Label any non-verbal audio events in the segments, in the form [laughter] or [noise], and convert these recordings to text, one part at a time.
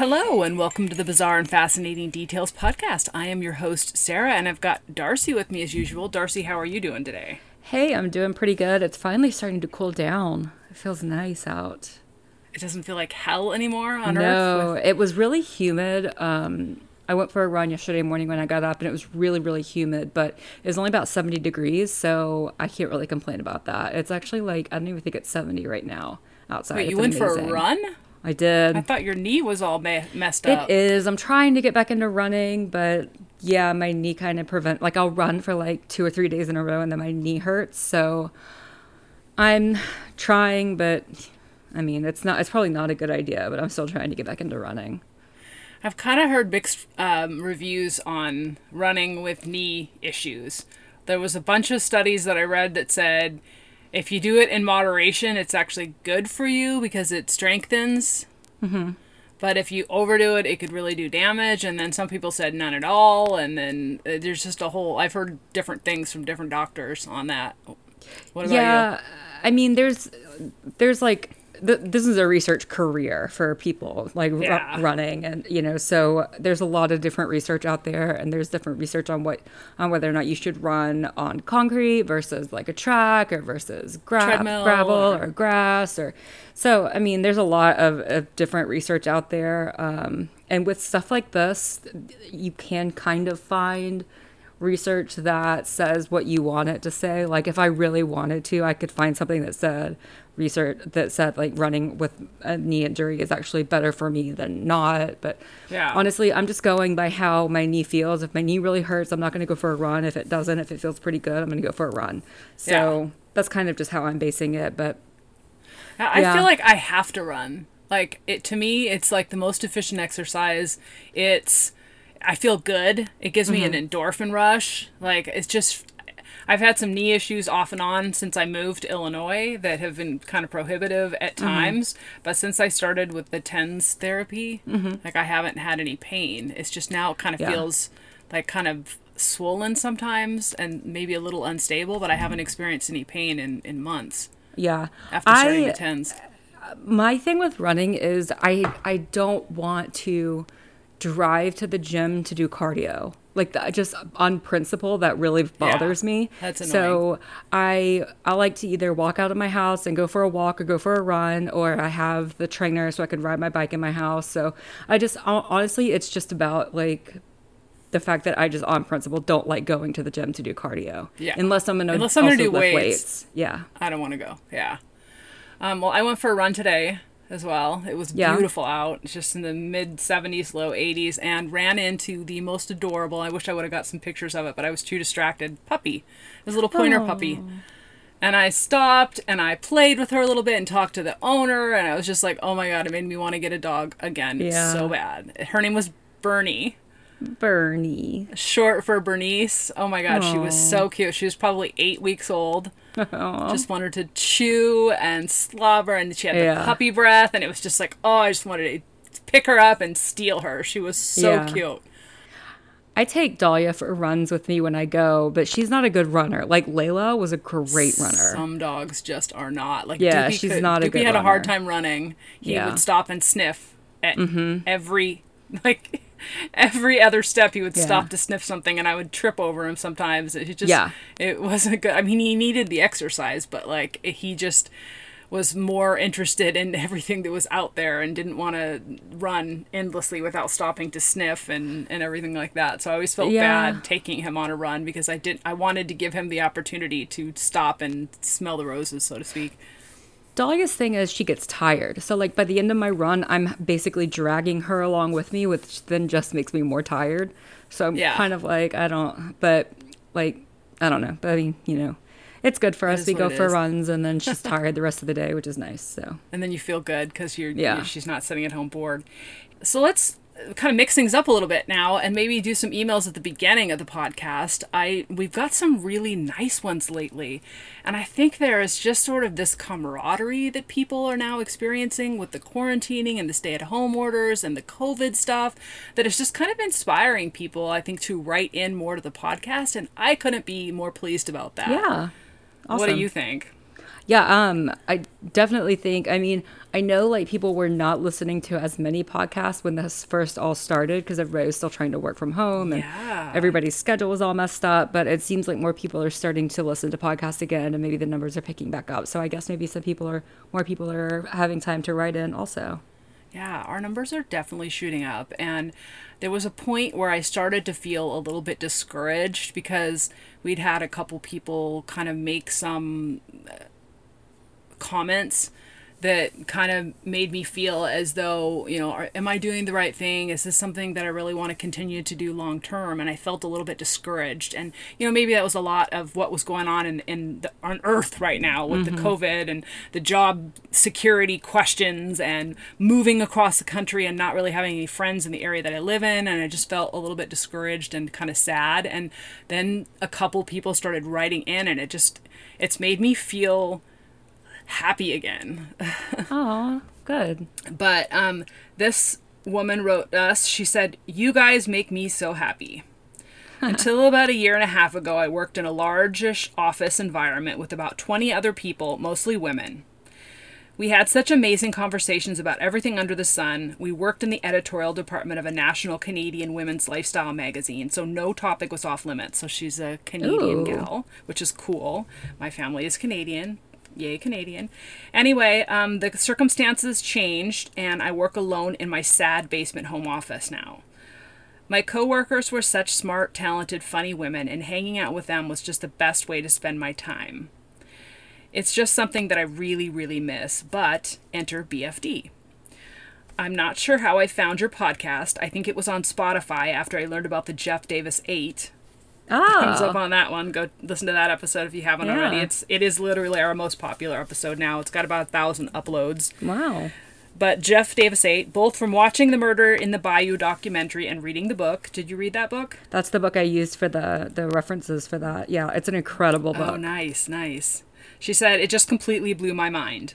Hello, and welcome to the Bizarre and Fascinating Details podcast. I am your host, Sarah, and I've got Darcy with me as usual. Darcy, how are you doing today? Hey, I'm doing pretty good. It's finally starting to cool down. It feels nice out. It doesn't feel like hell anymore on no, Earth. No, it was really humid. Um, I went for a run yesterday morning when I got up, and it was really, really humid. But it was only about 70 degrees, so I can't really complain about that. It's actually like I don't even think it's 70 right now outside. Wait, it's you went amazing. for a run? I did. I thought your knee was all me- messed up. It is. I'm trying to get back into running, but yeah, my knee kind of prevent. Like I'll run for like two or three days in a row, and then my knee hurts. So I'm trying, but I mean, it's not. It's probably not a good idea, but I'm still trying to get back into running. I've kind of heard mixed um, reviews on running with knee issues. There was a bunch of studies that I read that said if you do it in moderation, it's actually good for you because it strengthens. Mm-hmm. But if you overdo it, it could really do damage. And then some people said none at all. And then uh, there's just a whole. I've heard different things from different doctors on that. What about yeah, you? I mean, there's there's like th- this is a research career for people like Yeah. ru- running and you know so there's a lot of different research out there and there's different research on what on whether or not you should run on concrete versus like a track or versus gra- gravel or- or grass or so i mean there's a lot of, of different research out there um, and with stuff like this you can kind of find research that says what you want it to say. Like if I really wanted to, I could find something that said research that said like running with a knee injury is actually better for me than not. But Yeah. honestly, I'm just going by how my knee feels. If my knee really hurts, I'm not going to go for a run. If it doesn't, if it feels pretty good, I'm going to go for a run. So Yeah. that's kind of just how I'm basing it. But I Yeah. feel like I have to run. Like it to me, it's like the most efficient exercise. It's I feel good. It gives me an mm-hmm. endorphin rush. Like it's just I've had some knee issues off and on since I moved to Illinois that have been kind of prohibitive at mm-hmm. times. But since I started with the TENS therapy, mm-hmm. like I haven't had any pain. It's just now it kind of Yeah. feels like kind of swollen sometimes and maybe a little unstable, but I haven't experienced any pain in, in months yeah, after starting I the TENS. my thing with running is I I don't want to drive to the gym to do cardio. Like that, just on principle, that really bothers me. that's So I I like to either walk out of my house and go for a walk or go for a run, or I have the trainer so I can ride my bike in my house. So I just honestly, it's just about like the fact that I just on principle don't like going to the gym to do cardio. Yeah. Unless I'm gonna Unless I'm gonna do lift weights. Yeah. I don't want to go. Yeah. Um, well, I went for a run today as well. It was Yeah. beautiful out, just in the mid 70s, low 80s, and ran into the most adorable. I wish I would have got some pictures of it, but I was too distracted. Puppy. It was a little pointer oh. puppy. And I stopped and I played with her a little bit and talked to the owner, and I was just like, oh my god, it made me want to get a dog again Yeah. so bad. Her name was Bernie Bernie. short for Bernice. Oh my god, she was so cute. She was probably eight weeks old. Just wanted to chew and slobber, and she had the Yeah. puppy breath, and it was just like, oh, I just wanted to pick her up and steal her. She was so Yeah. cute. I take Dahlia for runs with me when I go, but she's not a good runner. Like Layla was a great runner. Some dogs just are not like. Yeah, Doopy she's could- not a Doopy good had a hard time running. He Yeah. Mm-hmm. would stop and sniff at every [laughs] like. [laughs] Every other step, he would Yeah. stop to sniff something, and I would trip over him sometimes. It just, Yeah. it wasn't good. I mean, he needed the exercise, but like he just was more interested in [laughs] everything that was out there and didn't want to run endlessly without stopping to sniff and and everything like that. So I always felt Yeah. bad taking him on a run because I didn't. I wanted to give him the opportunity to stop and smell the roses, so to speak. Dahlia's thing is she gets tired. So like by the end of my run, I'm basically dragging her along with me, which then just makes me more tired. So I'm Yeah. kind of like I don't, but like I don't know. But I mean, you know, it's good for us. We go for is. runs, and then she's [laughs] tired the rest of the day, which is nice. So and then you feel good because you're Yeah. you're- she's not sitting at home bored. So let's kind of mix things up a little bit now and maybe do some emails at the beginning of the podcast. I we've got some really nice ones lately. And I think there is just sort of this camaraderie that people are now experiencing with the quarantining and the stay-at-home orders and the COVID stuff that is just kind of inspiring people, I think, to write in more to the podcast. And I couldn't be more pleased about that. yeah, awesome. What do you think? Yeah, um, I definitely think. I mean, I know like people were not listening to as many podcasts when this first all started because everybody was still trying to work from home and Yeah. everybody's schedule was all messed up. But it seems like more people are starting to listen to podcasts again, and maybe the numbers are picking back up. So I guess maybe some people are more people are having time to write in also. Yeah, our numbers are definitely shooting up. And there was a point where I started to feel a little bit discouraged because we'd had a couple people kind of make some uh, comments that kind of made me feel as though, you know, are, am I doing the right thing? Is this something that I really want to continue to do long term? And I felt a little bit discouraged. And, you know, maybe that was a lot of what was going on in, in the, on Earth right now with the mm-hmm. COVID and the job security questions and moving across the country and not really having any friends in the area that I live in. And I just felt a little bit discouraged and kind of sad. And then a couple people started writing in, and it just, it's made me feel happy again. Oh, good. But um, this woman wrote us, she said, You guys make me so happy. [laughs] Until about a year and a half ago, I worked in a largish office environment with about 20 other people, mostly women. We had such amazing conversations about everything under the sun. We worked in the editorial department of a national Canadian women's lifestyle magazine, so no topic was off limits. So she's a Canadian Ooh. gal, which is cool. My family is Canadian. Yay, Canadian. Anyway, um, the circumstances changed, and I work alone in my sad basement home office now. My coworkers were such smart, talented, funny women, and hanging out with them was just the best way to spend my time. It's just something that I really, really miss, but enter BFD. I'm not sure how I found your podcast. I think it was on Spotify after I learned about the Jeff Davis 8. Thumbs up Oh, on that one. Go listen to that episode if you haven't already. It's it is literally our most popular episode now. It's got about a thousand uploads. wow. But Jeff Davis 8, both from watching the murder in the Bayou documentary and reading the book. Did you read that book? That's the book I used for the the references for that. Yeah, it's an incredible oh, book. Oh, nice, nice. She said, it just completely blew my mind.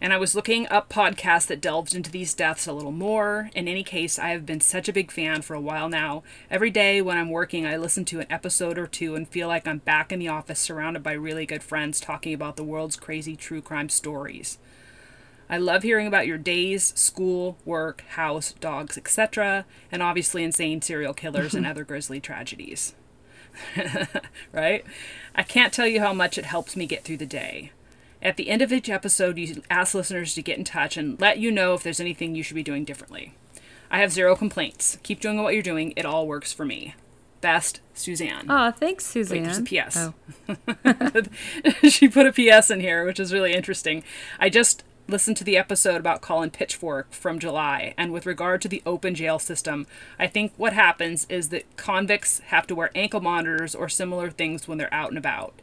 And I was looking up podcasts that delved into these deaths a little more. In any case, I have been such a big fan for a while now. Every day when I'm working, I listen to an episode or two and feel like I'm back in the office surrounded by really good friends talking about the world's crazy true crime stories. I love hearing about your days, school, work, house, dogs, etc., and obviously insane serial killers and [laughs] other grisly tragedies. [laughs] right? I can't tell you how much it helps me get through the day. At the end of each episode, you ask listeners to get in touch and let you know if there's anything you should be doing differently. I have zero complaints. Keep doing what you're doing. It all works for me. Best, Suzanne. Oh, thanks, Wait, Suzanne. there's a PS. Oh. [laughs] she put a PS in here, which is really interesting. I just listened to the episode about Colin Pitchfork from July, and with regard to the open jail system, I think what happens is that convicts have to wear ankle monitors or similar things when they're out and about.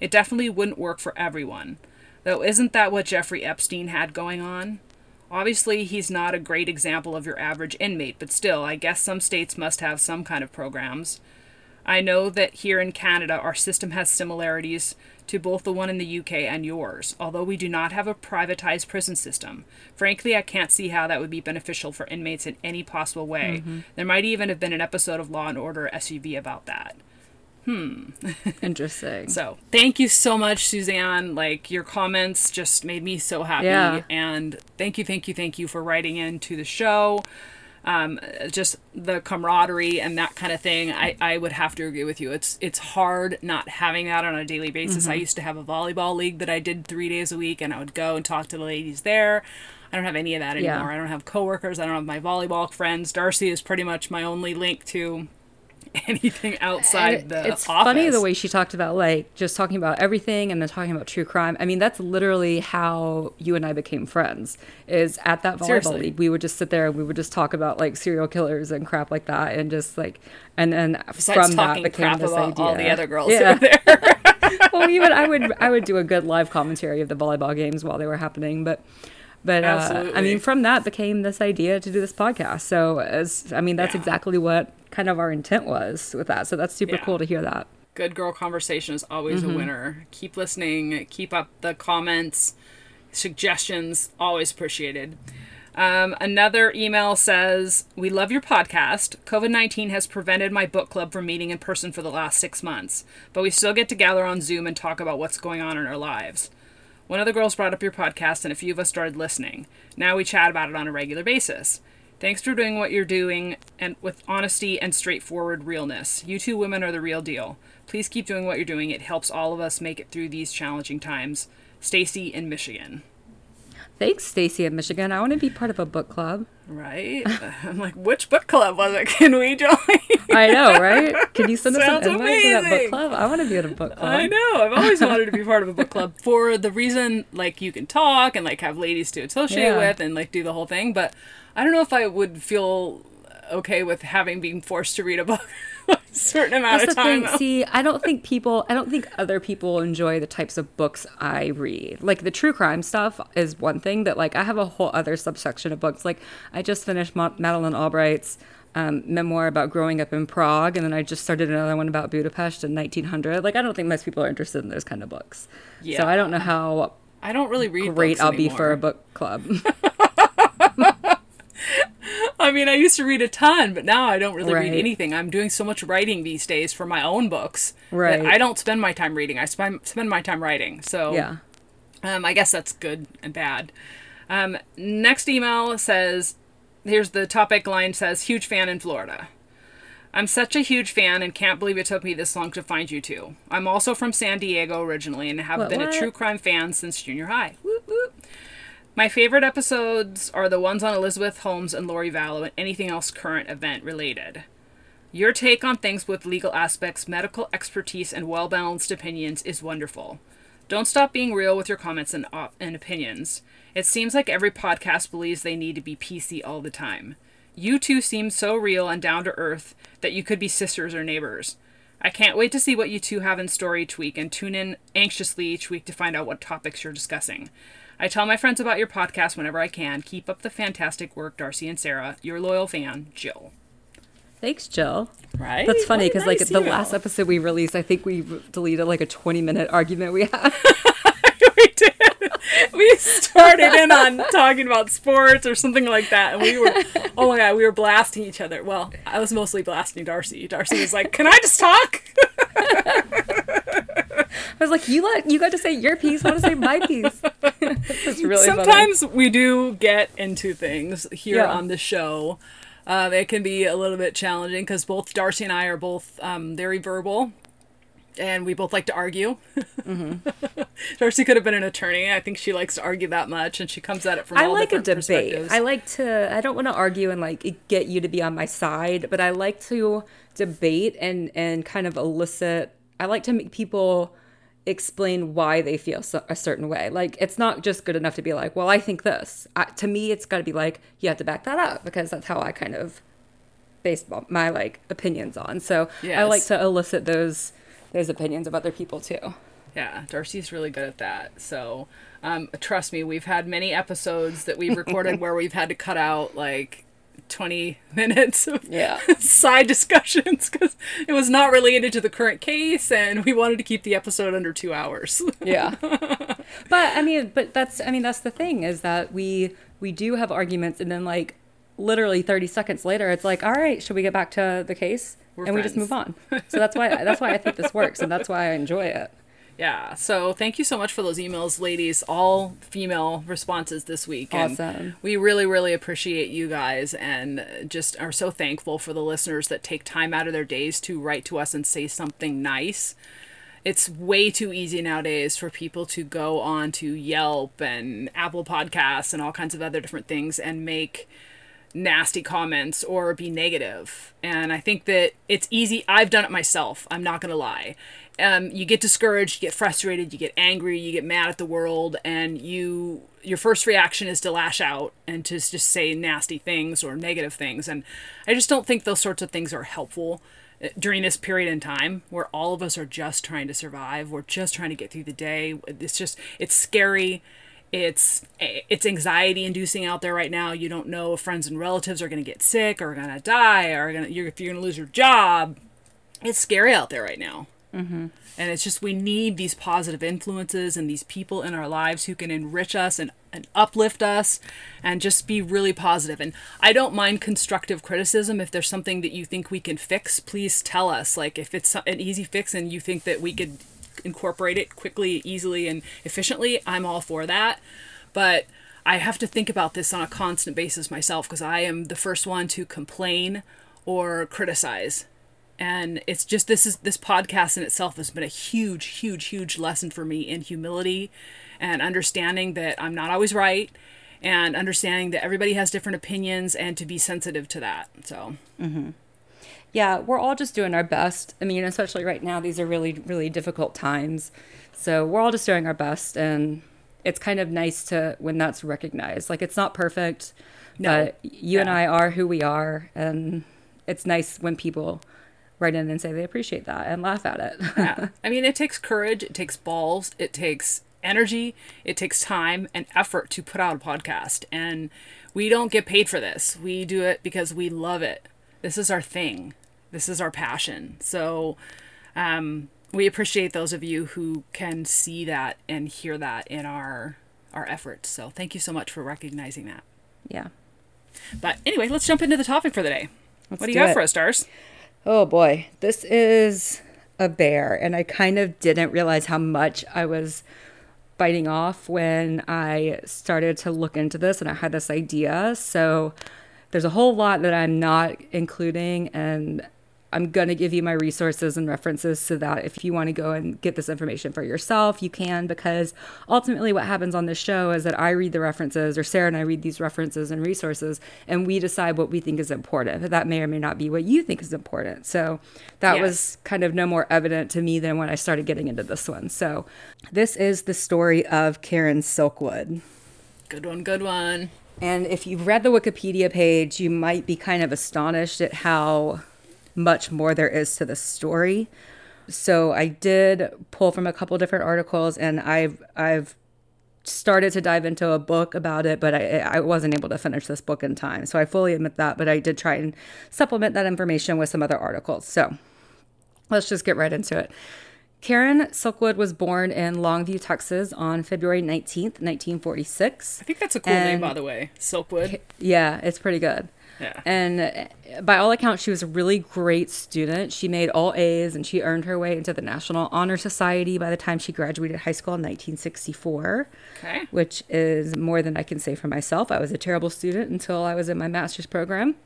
It definitely wouldn't work for everyone. Though, isn't that what Jeffrey Epstein had going on? Obviously, he's not a great example of your average inmate, but still, I guess some states must have some kind of programs. I know that here in Canada, our system has similarities to both the one in the UK and yours, although we do not have a privatized prison system. Frankly, I can't see how that would be beneficial for inmates in any possible way. Mm-hmm. There might even have been an episode of Law and Order SUV about that. Interesting. So, thank you so much, Suzanne. Like, your comments just made me so happy. Yeah. And thank you, thank you, thank you for writing in to the show. Um, just the camaraderie and that kind of thing. I, I would have to agree with you. It's it's hard not having that on a daily basis. I used to have a volleyball league that I did three days a week, and I would go and talk to the ladies there. I don't have any of that anymore. Yeah. anymore. I don't have coworkers. I don't have my volleyball friends. Darcy is pretty much my only link to [laughs] anything outside And the it's office. funny the way she talked about like just talking about everything and then talking about true crime. I mean, that's literally how you and I became friends. Is at that volleyball Seriously. league, we would just sit there and we would just talk about like serial killers and crap like that, and just like, and then Besides from that became this idea. all the other girls [laughs] Yeah. there. [laughs] well, even I would I would do a good live commentary of the volleyball games while they were happening, but but uh, I mean, from that became this idea to do this podcast. So as I mean, that's Yeah. exactly what kind of our intent was with that. So that's super Yeah. cool to hear that. Good girl conversation is always Mm-hmm. a winner. Keep listening. Keep up the comments, suggestions. Always appreciated. Um, another email says, We love your podcast. COVID 19 has prevented my book club from meeting in person for the last six months, but we still get to gather on Zoom and talk about what's going on in our lives. One of the girls brought up your podcast, and a few of us started listening. Now we chat about it on a regular basis. Thanks for doing what you're doing and with honesty and straightforward realness. You two women are the real deal. Please keep doing what you're doing. It helps all of us make it through these challenging times. Stacy in Michigan. Thanks, Stacy in Michigan. I want to be part of a book club. Right? [laughs] I'm like, which book club was it? [laughs] Can we join? I know, right? Can you send us Sounds an invite to that book club? I want to be in a book club. I know. I've always wanted to be part of a book club [laughs] for the reason like you can talk and like have ladies to associate Yeah. with and like do the whole thing. But I don't know if I would feel okay with having been forced to read a book [laughs] a certain amount That's of the time. thing. See, I don't think people, I don't think other people enjoy the types of books I read. Like the true crime stuff is one thing that, like, I have a whole other subsection of books. Like, I just finished Ma- Madeleine Albright's um, memoir about growing up in Prague, and then I just started another one about Budapest in 1900. Like, I don't think most people are interested in those kind of books. Yeah. So I don't know how I don't really read great I'll be for a book club. [laughs] I mean, I used to read a ton, but now I don't really read anything. I'm doing so much writing these days for my own books. Right. I don't spend my time reading. I spend spend my time writing. So yeah. Um, I guess that's good and bad. Um, next email says, here's the topic line says, huge fan in Florida. I'm such a huge fan and can't believe it took me this long to find you two. I'm also from San Diego originally and have What, been what? a true crime fan since junior high. Whoop, whoop. My favorite episodes are the ones on Elizabeth Holmes and Lori Vallow and anything else current event related. Your take on things with legal aspects, medical expertise, and well balanced opinions is wonderful. Don't stop being real with your comments and, op- and opinions. It seems like every podcast believes they need to be PC all the time. You two seem so real and down to earth that you could be sisters or neighbors. I can't wait to see what you two have in story each week and tune in anxiously each week to find out what topics you're discussing. I tell my friends about your podcast whenever I can. Keep up the fantastic work, Darcy and Sarah. Your loyal fan, Jill. Thanks, Jill. Right? That's funny What a because, like, nice the last episode we released, I think we deleted like a 20 minute argument we had. [laughs] [laughs] we started in on talking about sports or something like that, and we were, oh my god, we were blasting each other. Well, I was mostly blasting Darcy. Darcy was like, "Can I just talk?" [laughs] I was like, you let you got to say your piece. I want to say my piece. [laughs] really funny. Sometimes we do get into things here Yeah. on the show. Um, it can be a little bit challenging because both Darcy and I are both um, very verbal, and we both like to argue. Mm-hmm. [laughs] Darcy could have been an attorney. I think she likes to argue that much, and she comes at it from I all like a different debate. perspectives. I like to. I don't want to argue and like get you to be on my side, but I like to debate and and kind of elicit. I like to make people explain why they feel so, a certain way. Like it's not just good enough to be like, well, I think this. I, to me, it's got to be like you have to back that up because that's how I kind of base my like opinions on. So I like to elicit those those opinions of other people too. Yeah, Darcy's really good at that. So, um, trust me, we've had many episodes that we've recorded [laughs] where we've had to cut out like 20 [laughs] minutes of Yeah. [laughs] side discussions because it was not related to the current case and we wanted to keep the episode under two hours. Yeah. but I mean, but that's I mean that's the thing is that we we do have arguments and then like literally 30 seconds later it's like, "All right, should we get back to the case?" We're and we just move on. So that's why that's why I think this works and that's why I enjoy it. yeah, so thank you so much for those emails, ladies. All female responses this week. And Awesome. we really, really appreciate you guys and just are so thankful for the listeners that take time out of their days to write to us and say something nice. It's way too easy nowadays for people to go on to Yelp and Apple Podcasts and all kinds of other different things and make nasty comments or be negative. And I think that it's easy. I've done it myself. I'm not going to lie. Um, you get discouraged, you get frustrated, you get angry, you get mad at the world, and you your first reaction is to lash out and to just say nasty things or negative things. And I just don't think those sorts of things are helpful uh, during this period in time where all of us are just trying to survive. We're just trying to get through the day. It's just it's scary it's it's anxiety inducing out there right now. You don't know if friends and relatives are going to get sick or going to die or going you're, if you're going to lose your job. It's scary out there right now. Mm-hmm. and it's just we need these positive influences and these people in our lives who can enrich us and, and uplift us and just be really positive. And i don't mind constructive criticism. If there's something that you think we can fix please tell us. Like if it's an easy fix and you think that we could incorporate it quickly, easily, and efficiently, I'm all for that. But I have to think about this on a constant basis myself because I am the first one to complain or criticize. And it's just this is this podcast in itself has been a huge, huge, huge lesson for me in humility and understanding that I'm not always right and understanding that everybody has different opinions and to be sensitive to that. So mm-hmm. Yeah, we're all just doing our best. I mean, especially right now, these are really, really difficult times. So we're all just doing our best. And it's kind of nice to when that's recognized. Like, it's not perfect, No. but you and I are who we are. And it's nice when people write in and say they appreciate that and laugh at it. yeah. [laughs] I mean, it takes courage, it takes balls, it takes energy, it takes time and effort to put out a podcast. And we don't get paid for this. We do it because we love it. This is our thing. This is our passion. So um, we appreciate those of you who can see that and hear that in our our efforts. So thank you so much for recognizing that. yeah. But anyway, let's jump into the topic for the day. Let's what do you do got it. for us, stars? Oh boy, this is a bear, and I kind of didn't realize how much I was biting off when I started to look into this and I had this idea. So there's a whole lot that I'm not including, and I'm going to give you my resources and references so that if you want to go and get this information for yourself, you can. Because ultimately, what happens on this show is that I read the references, or Sarah and I read these references and resources, and we decide what we think is important. But that may or may not be what you think is important. So that Yes. was kind of no more evident to me than when I started getting into this one. So this is the story of Karen Silkwood. Good one, good one. And if you've read the Wikipedia page, you might be kind of astonished at how much more there is to the story. So I did pull from a couple different articles, and I've I've started to dive into a book about it, but I I wasn't able to finish this book in time. So I fully admit that, but I did try and supplement that information with some other articles. So let's just get right into it. Karen Silkwood was born in Longview, Texas on February 19th, 1946. I think that's a cool name, by the way. Silkwood. Yeah, it's pretty good. Yeah. And uh, by all accounts, she was a really great student. She made all A's and she earned her way into the National Honor Society by the time she graduated high school in 1964, Okay. which is more than I can say for myself. I was a terrible student until I was in my master's program.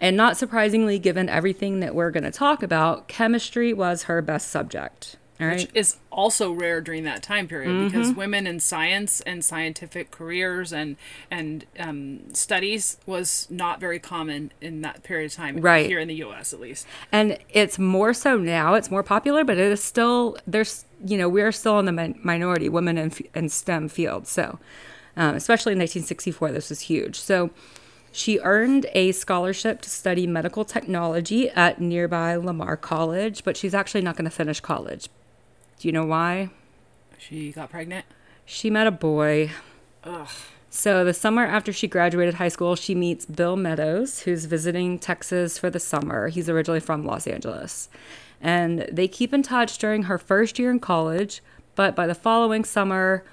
And not surprisingly, given everything that we're going to talk about, chemistry was her best subject. All right. Which is also rare during that time period Mm-hmm. because women in science and scientific careers and and um, studies was not very common in that period of time Right. here in the U.S. at least. and it's more so now it's more popular but it is still there's you know we're still in the min- minority women in, f- in stem fields so um, especially in 1964 this was huge so she earned a scholarship to study medical technology at nearby lamar college but she's actually not going to finish college do you know why She got pregnant. she met a boy Ugh. so the summer after she graduated high school, she meets Bill Meadows, who's visiting Texas for the summer. He's originally from Los Angeles. And they keep in touch during her first year in college, but by the following summer,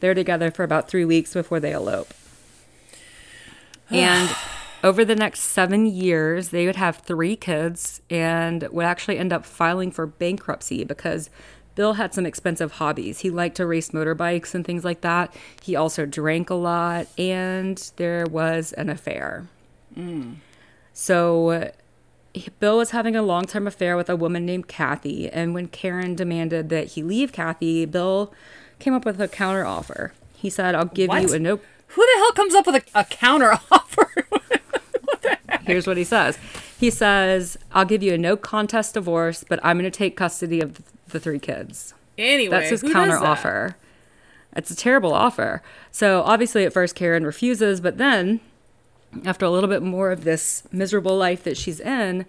they're together for about three weeks before they elope. and over the next seven years, they would have three kids and would actually end up filing for bankruptcy because Bill had some expensive hobbies. He liked to race motorbikes and things like that. He also drank a lot, and there was an affair. So Bill was having a long term affair with a woman named Kathy, and when Karen demanded that he leave Kathy, Bill came up with a counter offer. He said, I'll give What? you a no Who the hell comes up with a, a counter offer? [laughs] Here's what he says. He says, I'll give you a no contest divorce, but I'm going to take custody of the three kids. anyway, That's his who does counter that? offer. It's a terrible offer. So obviously, at first, Karen refuses, but then, after a little bit more of this miserable life that she's in,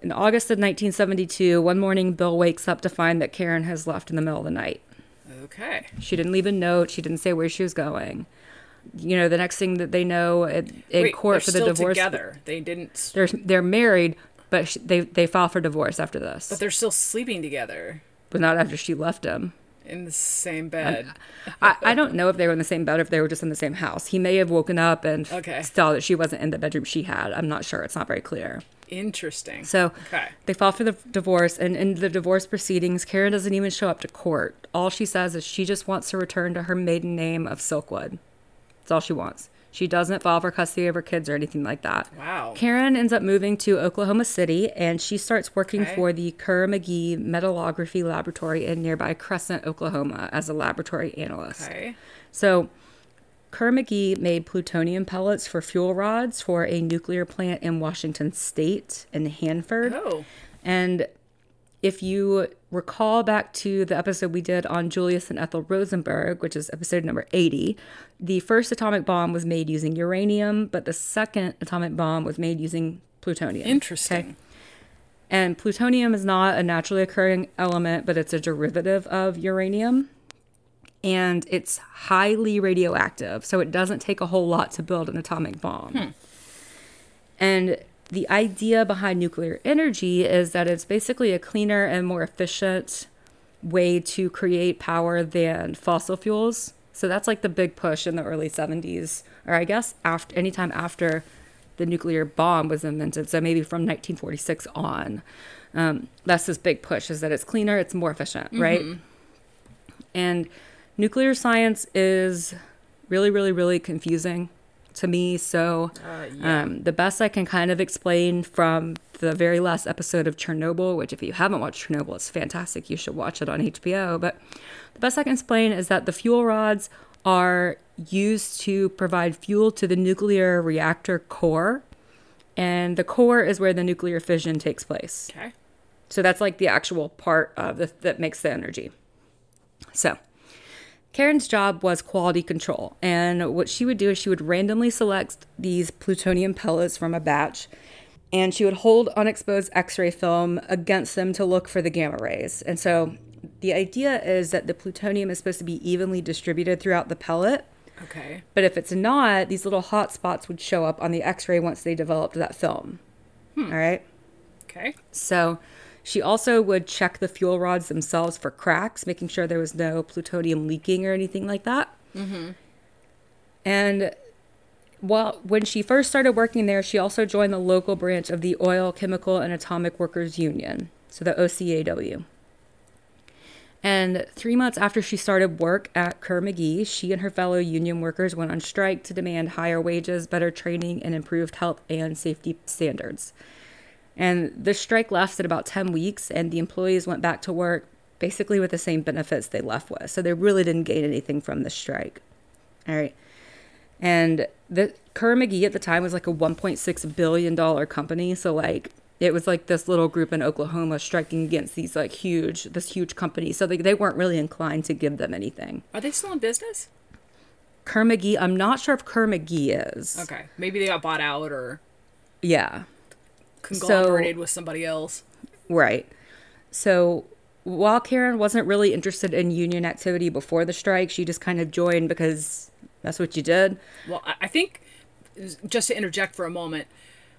in August of 1972, one morning, Bill wakes up to find that Karen has left in the middle of the night. Okay. She didn't leave a note. She didn't say where she was going. You know, the next thing that they know at, in Wait, court for the still divorce, together. They didn't, they're they're married, but sh they they file for divorce after this, but they're still sleeping together. but not after she left him. in the same bed. I, I don't know if they were in the same bed or if they were just in the same house. He may have woken up and Okay. saw that she wasn't in the bedroom she had. I'm not sure. It's not very clear. Interesting. So Okay. they file for the divorce, and in the divorce proceedings, Karen doesn't even show up to court. All she says is she just wants to return to her maiden name of Silkwood. That's all she wants. She doesn't file for custody of her kids or anything like that. Wow. Karen ends up moving to Oklahoma City and she starts working Okay. for the Kerr McGee Metallography Laboratory in nearby Crescent, Oklahoma, as a laboratory analyst. Okay. So, Kerr McGee made plutonium pellets for fuel rods for a nuclear plant in Washington State in Hanford. Oh. And if you recall back to the episode we did on Julius and Ethel Rosenberg, which is episode number 80, the first atomic bomb was made using uranium, but the second atomic bomb was made using plutonium. Interesting. And plutonium is not a naturally occurring element, but it's a derivative of uranium. And it's highly radioactive, so it doesn't take a whole lot to build an atomic bomb. Hmm. And the idea behind nuclear energy is that it's basically a cleaner and more efficient way to create power than fossil fuels. So that's like the big push in the early 70s, or I guess after anytime after the nuclear bomb was invented. So maybe from 1946 on. Um, that's this big push is that it's cleaner, it's more efficient, right? And nuclear science is really, really, really confusing to me. So, Uh, yeah. um, the best I can kind of explain from the very last episode of Chernobyl, which if you haven't watched Chernobyl, it's fantastic. You should watch it on HBO. But the best I can explain is that the fuel rods are used to provide fuel to the nuclear reactor core. And the core is where the nuclear fission takes place. okay. So that's like the actual part of the, that makes the energy. So Karen's job was quality control. And what she would do is she would randomly select these plutonium pellets from a batch and she would hold unexposed x ray film against them to look for the gamma rays. And so the idea is that the plutonium is supposed to be evenly distributed throughout the pellet. Okay. But if it's not, these little hot spots would show up on the x ray once they developed that film. Hmm. All right. Okay. So she also would check the fuel rods themselves for cracks, making sure there was no plutonium leaking or anything like that. Mm-hmm. And while when she first started working there, she also joined the local branch of the Oil, Chemical, and Atomic Workers Union, so the OCAW. And three months after she started work at Kerr McGee, she and her fellow union workers went on strike to demand higher wages, better training, and improved health and safety standards. And the strike lasted about 10 weeks, and the employees went back to work basically with the same benefits they left with. So they really didn't gain anything from the strike. All right. And the Kerr McGee at the time was like a $1.6 billion company. So, like, it was like this little group in Oklahoma striking against these, like, huge, this huge company. So they, they weren't really inclined to give them anything. Are they still in business? Kerr McGee, I'm not sure if Kerr McGee is. Okay. Maybe they got bought out or Yeah. Conglomerated with somebody else. Right. So while Karen wasn't really interested in union activity before the strike, she just kind of joined because that's what you did. Well, I think just to interject for a moment,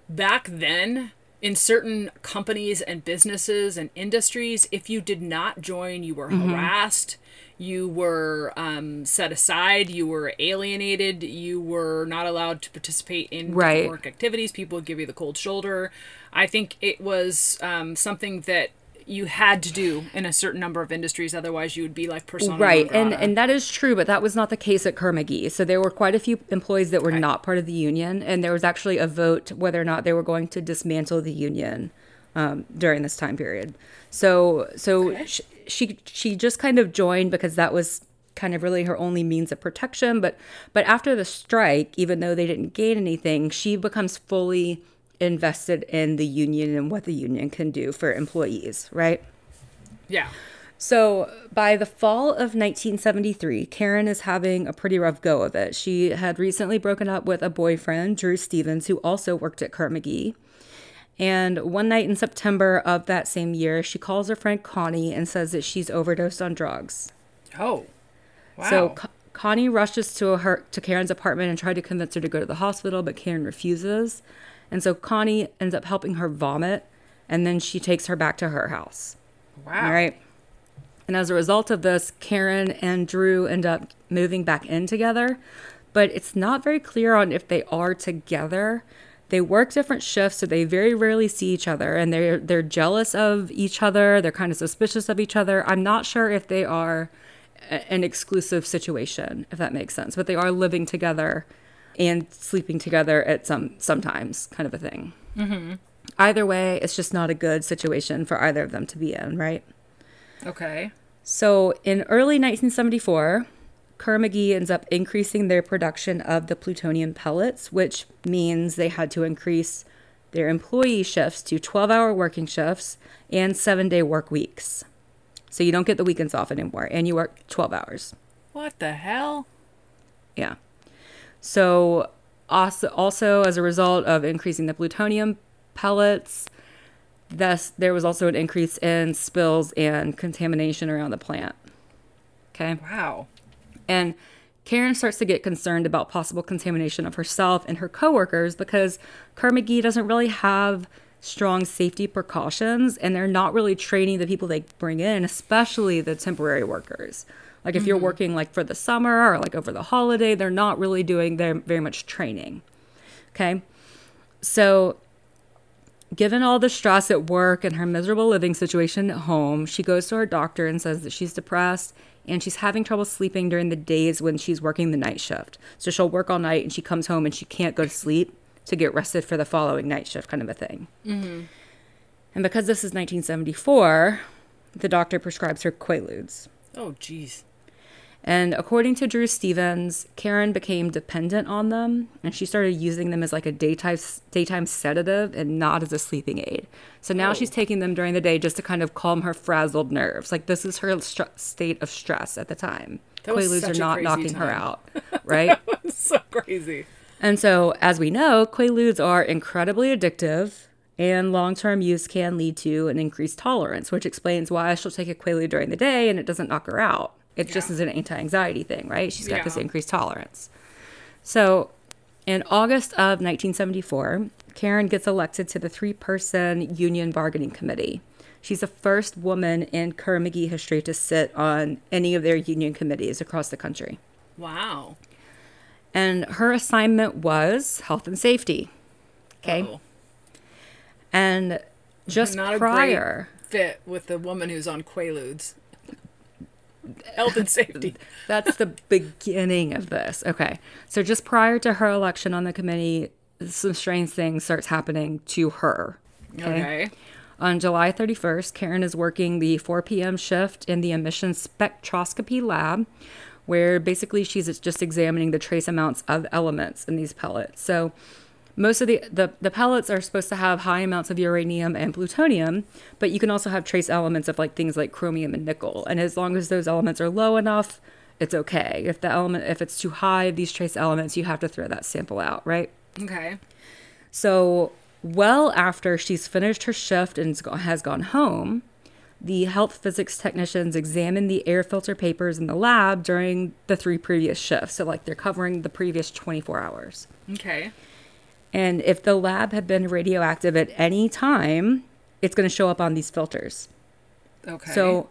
back then in certain companies and businesses and industries, if you did not join, you were Mm-hmm. harassed, you were um, set aside, you were alienated, you were not allowed to participate in Right. work activities. People would give you the cold shoulder. I think it was um, something that you had to do in a certain number of industries, otherwise you would be like persona Right. And and that is true, but that was not the case at Kerr McGee. So there were quite a few employees that were not part of the union, and there was actually a vote whether or not they were going to dismantle the union um, during this time period. So so Okay. sh- she she just kind of joined because that was kind of really her only means of protection. But but after the strike, even though they didn't gain anything, she becomes fully invested in the union and what the union can do for employees. Right. yeah. So by the fall of 1973, Karen is having a pretty rough go of it. She had recently broken up with a boyfriend, Drew Stevens, who also worked at Kerr McGee. And one night in September of that same year, she calls her friend Connie and says that she's overdosed on drugs. Oh. Wow. So Co- Connie rushes to her to Karen's apartment and tried to convince her to go to the hospital, but Karen refuses. And so Connie ends up helping her vomit, and then she takes her back to her house. wow. All right. And as a result of this, Karen and Drew end up moving back in together, but it's not very clear on if they are together. They work different shifts, so they very rarely see each other, and they're they're jealous of each other. They're kind of suspicious of each other. I'm not sure if they are a- an exclusive situation, if that makes sense, but they are living together and sleeping together at some sometimes, kind of a thing. Mm-hmm. Either way, it's just not a good situation for either of them to be in, right? Okay. So in early 1974, Kerr McGee ends up increasing their production of the plutonium pellets, which means they had to increase their employee shifts to 12 hour working shifts and seven day work weeks. So you don't get the weekends off anymore and you work 12 hours. What the hell? Yeah. So also, also as a result of increasing the plutonium pellets, thus there was also an increase in spills and contamination around the plant. Okay. Wow. And Karen starts to get concerned about possible contamination of herself and her coworkers because Kerr doesn't really have strong safety precautions and they're not really training the people they bring in, especially the temporary workers. Like if you're mm-hmm. working like for the summer or like over the holiday, they're not really doing their very much training. Okay. So given all the stress at work and her miserable living situation at home, she goes to her doctor and says that she's depressed and she's having trouble sleeping during the days when she's working the night shift. So she'll work all night and she comes home and she can't go to sleep to get rested for the following night shift, kind of a thing. Mm-hmm. And because this is 1974, the doctor prescribes her Quaaludes. Oh, jeez. And according to Drew Stevens, Karen became dependent on them and she started using them as like a daytime daytime sedative and not as a sleeping aid. So now Oh. she's taking them during the day just to kind of calm her frazzled nerves. Like this is her str- state of stress at the time. That Quaaludes are not knocking her out, [laughs] right? so crazy. And so, as we know, Quaaludes are incredibly addictive, and long term use can lead to an increased tolerance, which explains why she'll take a Quaalude during the day and it doesn't knock her out. It just Yeah. is an anti anxiety thing, right? She's got this increased tolerance. So, in August of 1974, Karen gets elected to the three person union bargaining committee. She's the first woman in Kerr McGee history to sit on any of their union committees across the country. Wow. And her assignment was health and safety. Okay. Uh-oh. And just Not a prior, great fit with the woman who's on Quaaludes. Health and safety. [laughs] that's the beginning of this. Okay. So just prior to her election on the committee, some strange things starts happening to her. Okay. On July 31st, Karen is working the 4 p.m. shift in the emission spectroscopy lab, where basically she's just examining the trace amounts of elements in these pellets. So, most of the, the, the pellets are supposed to have high amounts of uranium and plutonium, but you can also have trace elements of like things like chromium and nickel. And as long as those elements are low enough, it's okay. If the element if it's too high of these trace elements, you have to throw that sample out, right? Okay. So, well after she's finished her shift and has gone home, the health physics technicians examine the air filter papers in the lab during the three previous shifts. So, like, they're covering the previous 24 hours. Okay. And if the lab had been radioactive at any time, it's going to show up on these filters. Okay. So,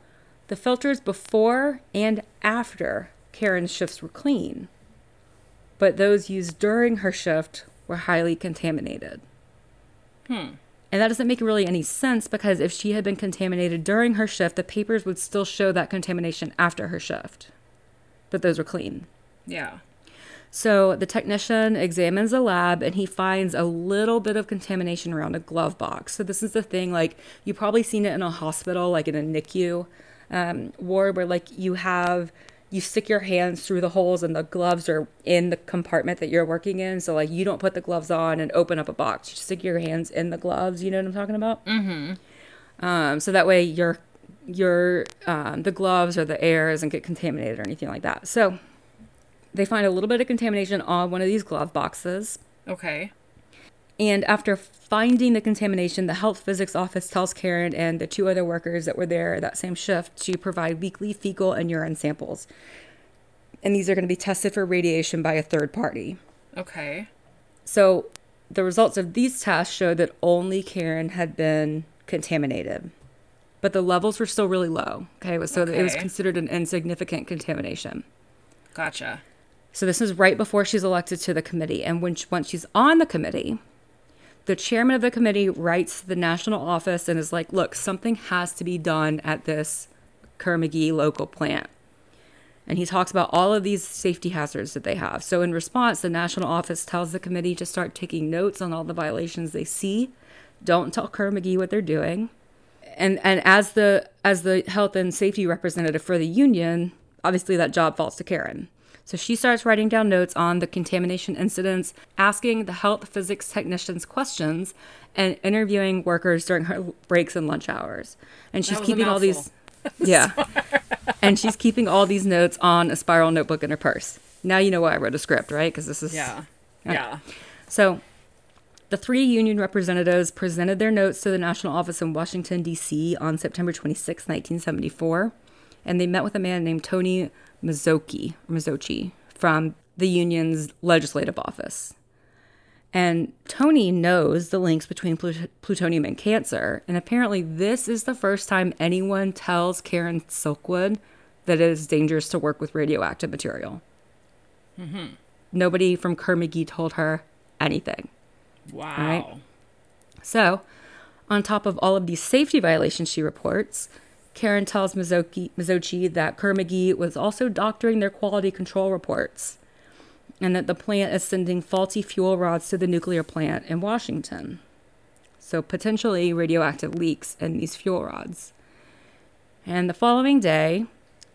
the filters before and after Karen's shifts were clean, but those used during her shift were highly contaminated. Hmm. And that doesn't make really any sense because if she had been contaminated during her shift, the papers would still show that contamination after her shift. But those were clean. yeah. So the technician examines the lab and he finds a little bit of contamination around a glove box. So this is the thing, like you've probably seen it in a hospital, like in a NICU um, ward, where like you have you stick your hands through the holes and the gloves are in the compartment that you're working in. So like you don't put the gloves on and open up a box. You stick your hands in the gloves. You know what I'm talking about? Mm-hmm. Um, so that way your your um, the gloves or the air doesn't get contaminated or anything like that. So they find a little bit of contamination on one of these glove boxes. Okay. And after finding the contamination, the health physics office tells Karen and the two other workers that were there that same shift to provide weekly fecal and urine samples. And these are going to be tested for radiation by a third party. Okay. So the results of these tests showed that only Karen had been contaminated. but the levels were still really low. Okay, so it was considered an insignificant contamination. Gotcha. So this is right before she's elected to the committee, and when she, once she's on the committee, the chairman of the committee writes to the national office and is like, "Look, something has to be done at this Kerr-McGee local plant." And he talks about all of these safety hazards that they have. So in response, the national office tells the committee to start taking notes on all the violations they see. Don't tell Kerr-McGee what they're doing. And and as the as the health and safety representative for the union, obviously that job falls to Karen. So she starts writing down notes on the contamination incidents, asking the health physics technicians questions, and interviewing workers during her breaks and lunch hours. And she's keeping all these yeah. and she's keeping all these notes on a spiral notebook in her purse. Now you know why I wrote a script, right? Because this is Yeah. Yeah. Yeah. so the three union representatives presented their notes to the national office in Washington, D.C. on September 26, 1974, and they met with a man named Tony Mazzocchi, Mazzocchi from the union's legislative office. And Tony knows the links between plut- plutonium and cancer, and apparently this is the first time anyone tells Karen Silkwood that it is dangerous to work with radioactive material. Mm-hmm. Nobody from Kerr-McGee told her anything. Wow. right. So, on top of all of these safety violations she reports, Karen tells Mazzocchi, Mazzocchi that Kerr-McGee was also doctoring their quality control reports and that the plant is sending faulty fuel rods to the nuclear plant in Washington. So, potentially radioactive leaks in these fuel rods. And the following day,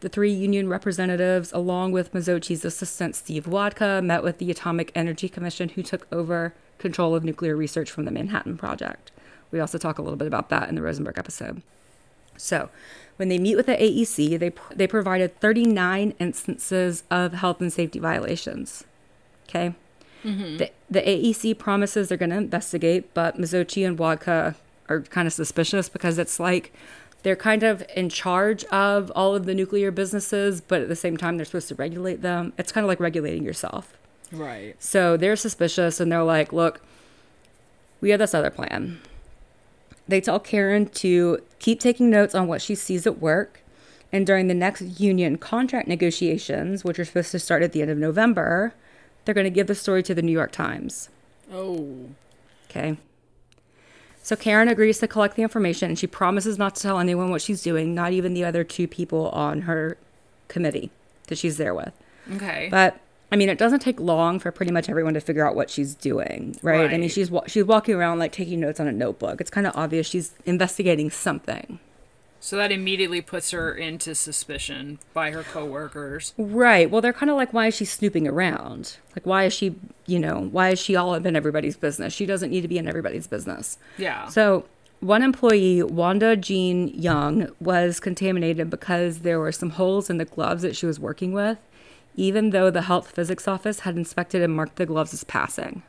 the three union representatives, along with Mazzocchi's assistant Steve Wodka, met with the Atomic Energy Commission, who took over control of nuclear research from the Manhattan Project. We also talk a little bit about that in the Rosenberg episode. So, when they meet with the AEC, they they provided 39 instances of health and safety violations. Okay. Mm-hmm. The, the AEC promises they're going to investigate, but Mazzocchi and Wodka are kind of suspicious because it's like they're kind of in charge of all of the nuclear businesses, but at the same time, they're supposed to regulate them. It's kind of like regulating yourself. Right. So they're suspicious and they're like, look, we have this other plan. They tell Karen to keep taking notes on what she sees at work. And during the next union contract negotiations, which are supposed to start at the end of November, they're going to give the story to the New York Times. Oh. Okay. So Karen agrees to collect the information and she promises not to tell anyone what she's doing, not even the other two people on her committee that she's there with. Okay. But I mean, it doesn't take long for pretty much everyone to figure out what she's doing, right? I mean, she's wa- she's walking around like taking notes on a notebook. It's kind of obvious she's investigating something. so that immediately puts her into suspicion by her coworkers. Right. Well, they're kind of like, why is she snooping around? Like, why is she, you know, why is she all up in everybody's business? She doesn't need to be in everybody's business. Yeah. So, one employee, Wanda Jean Young, was contaminated because there were some holes in the gloves that she was working with, even though the health physics office had inspected and marked the gloves as passing.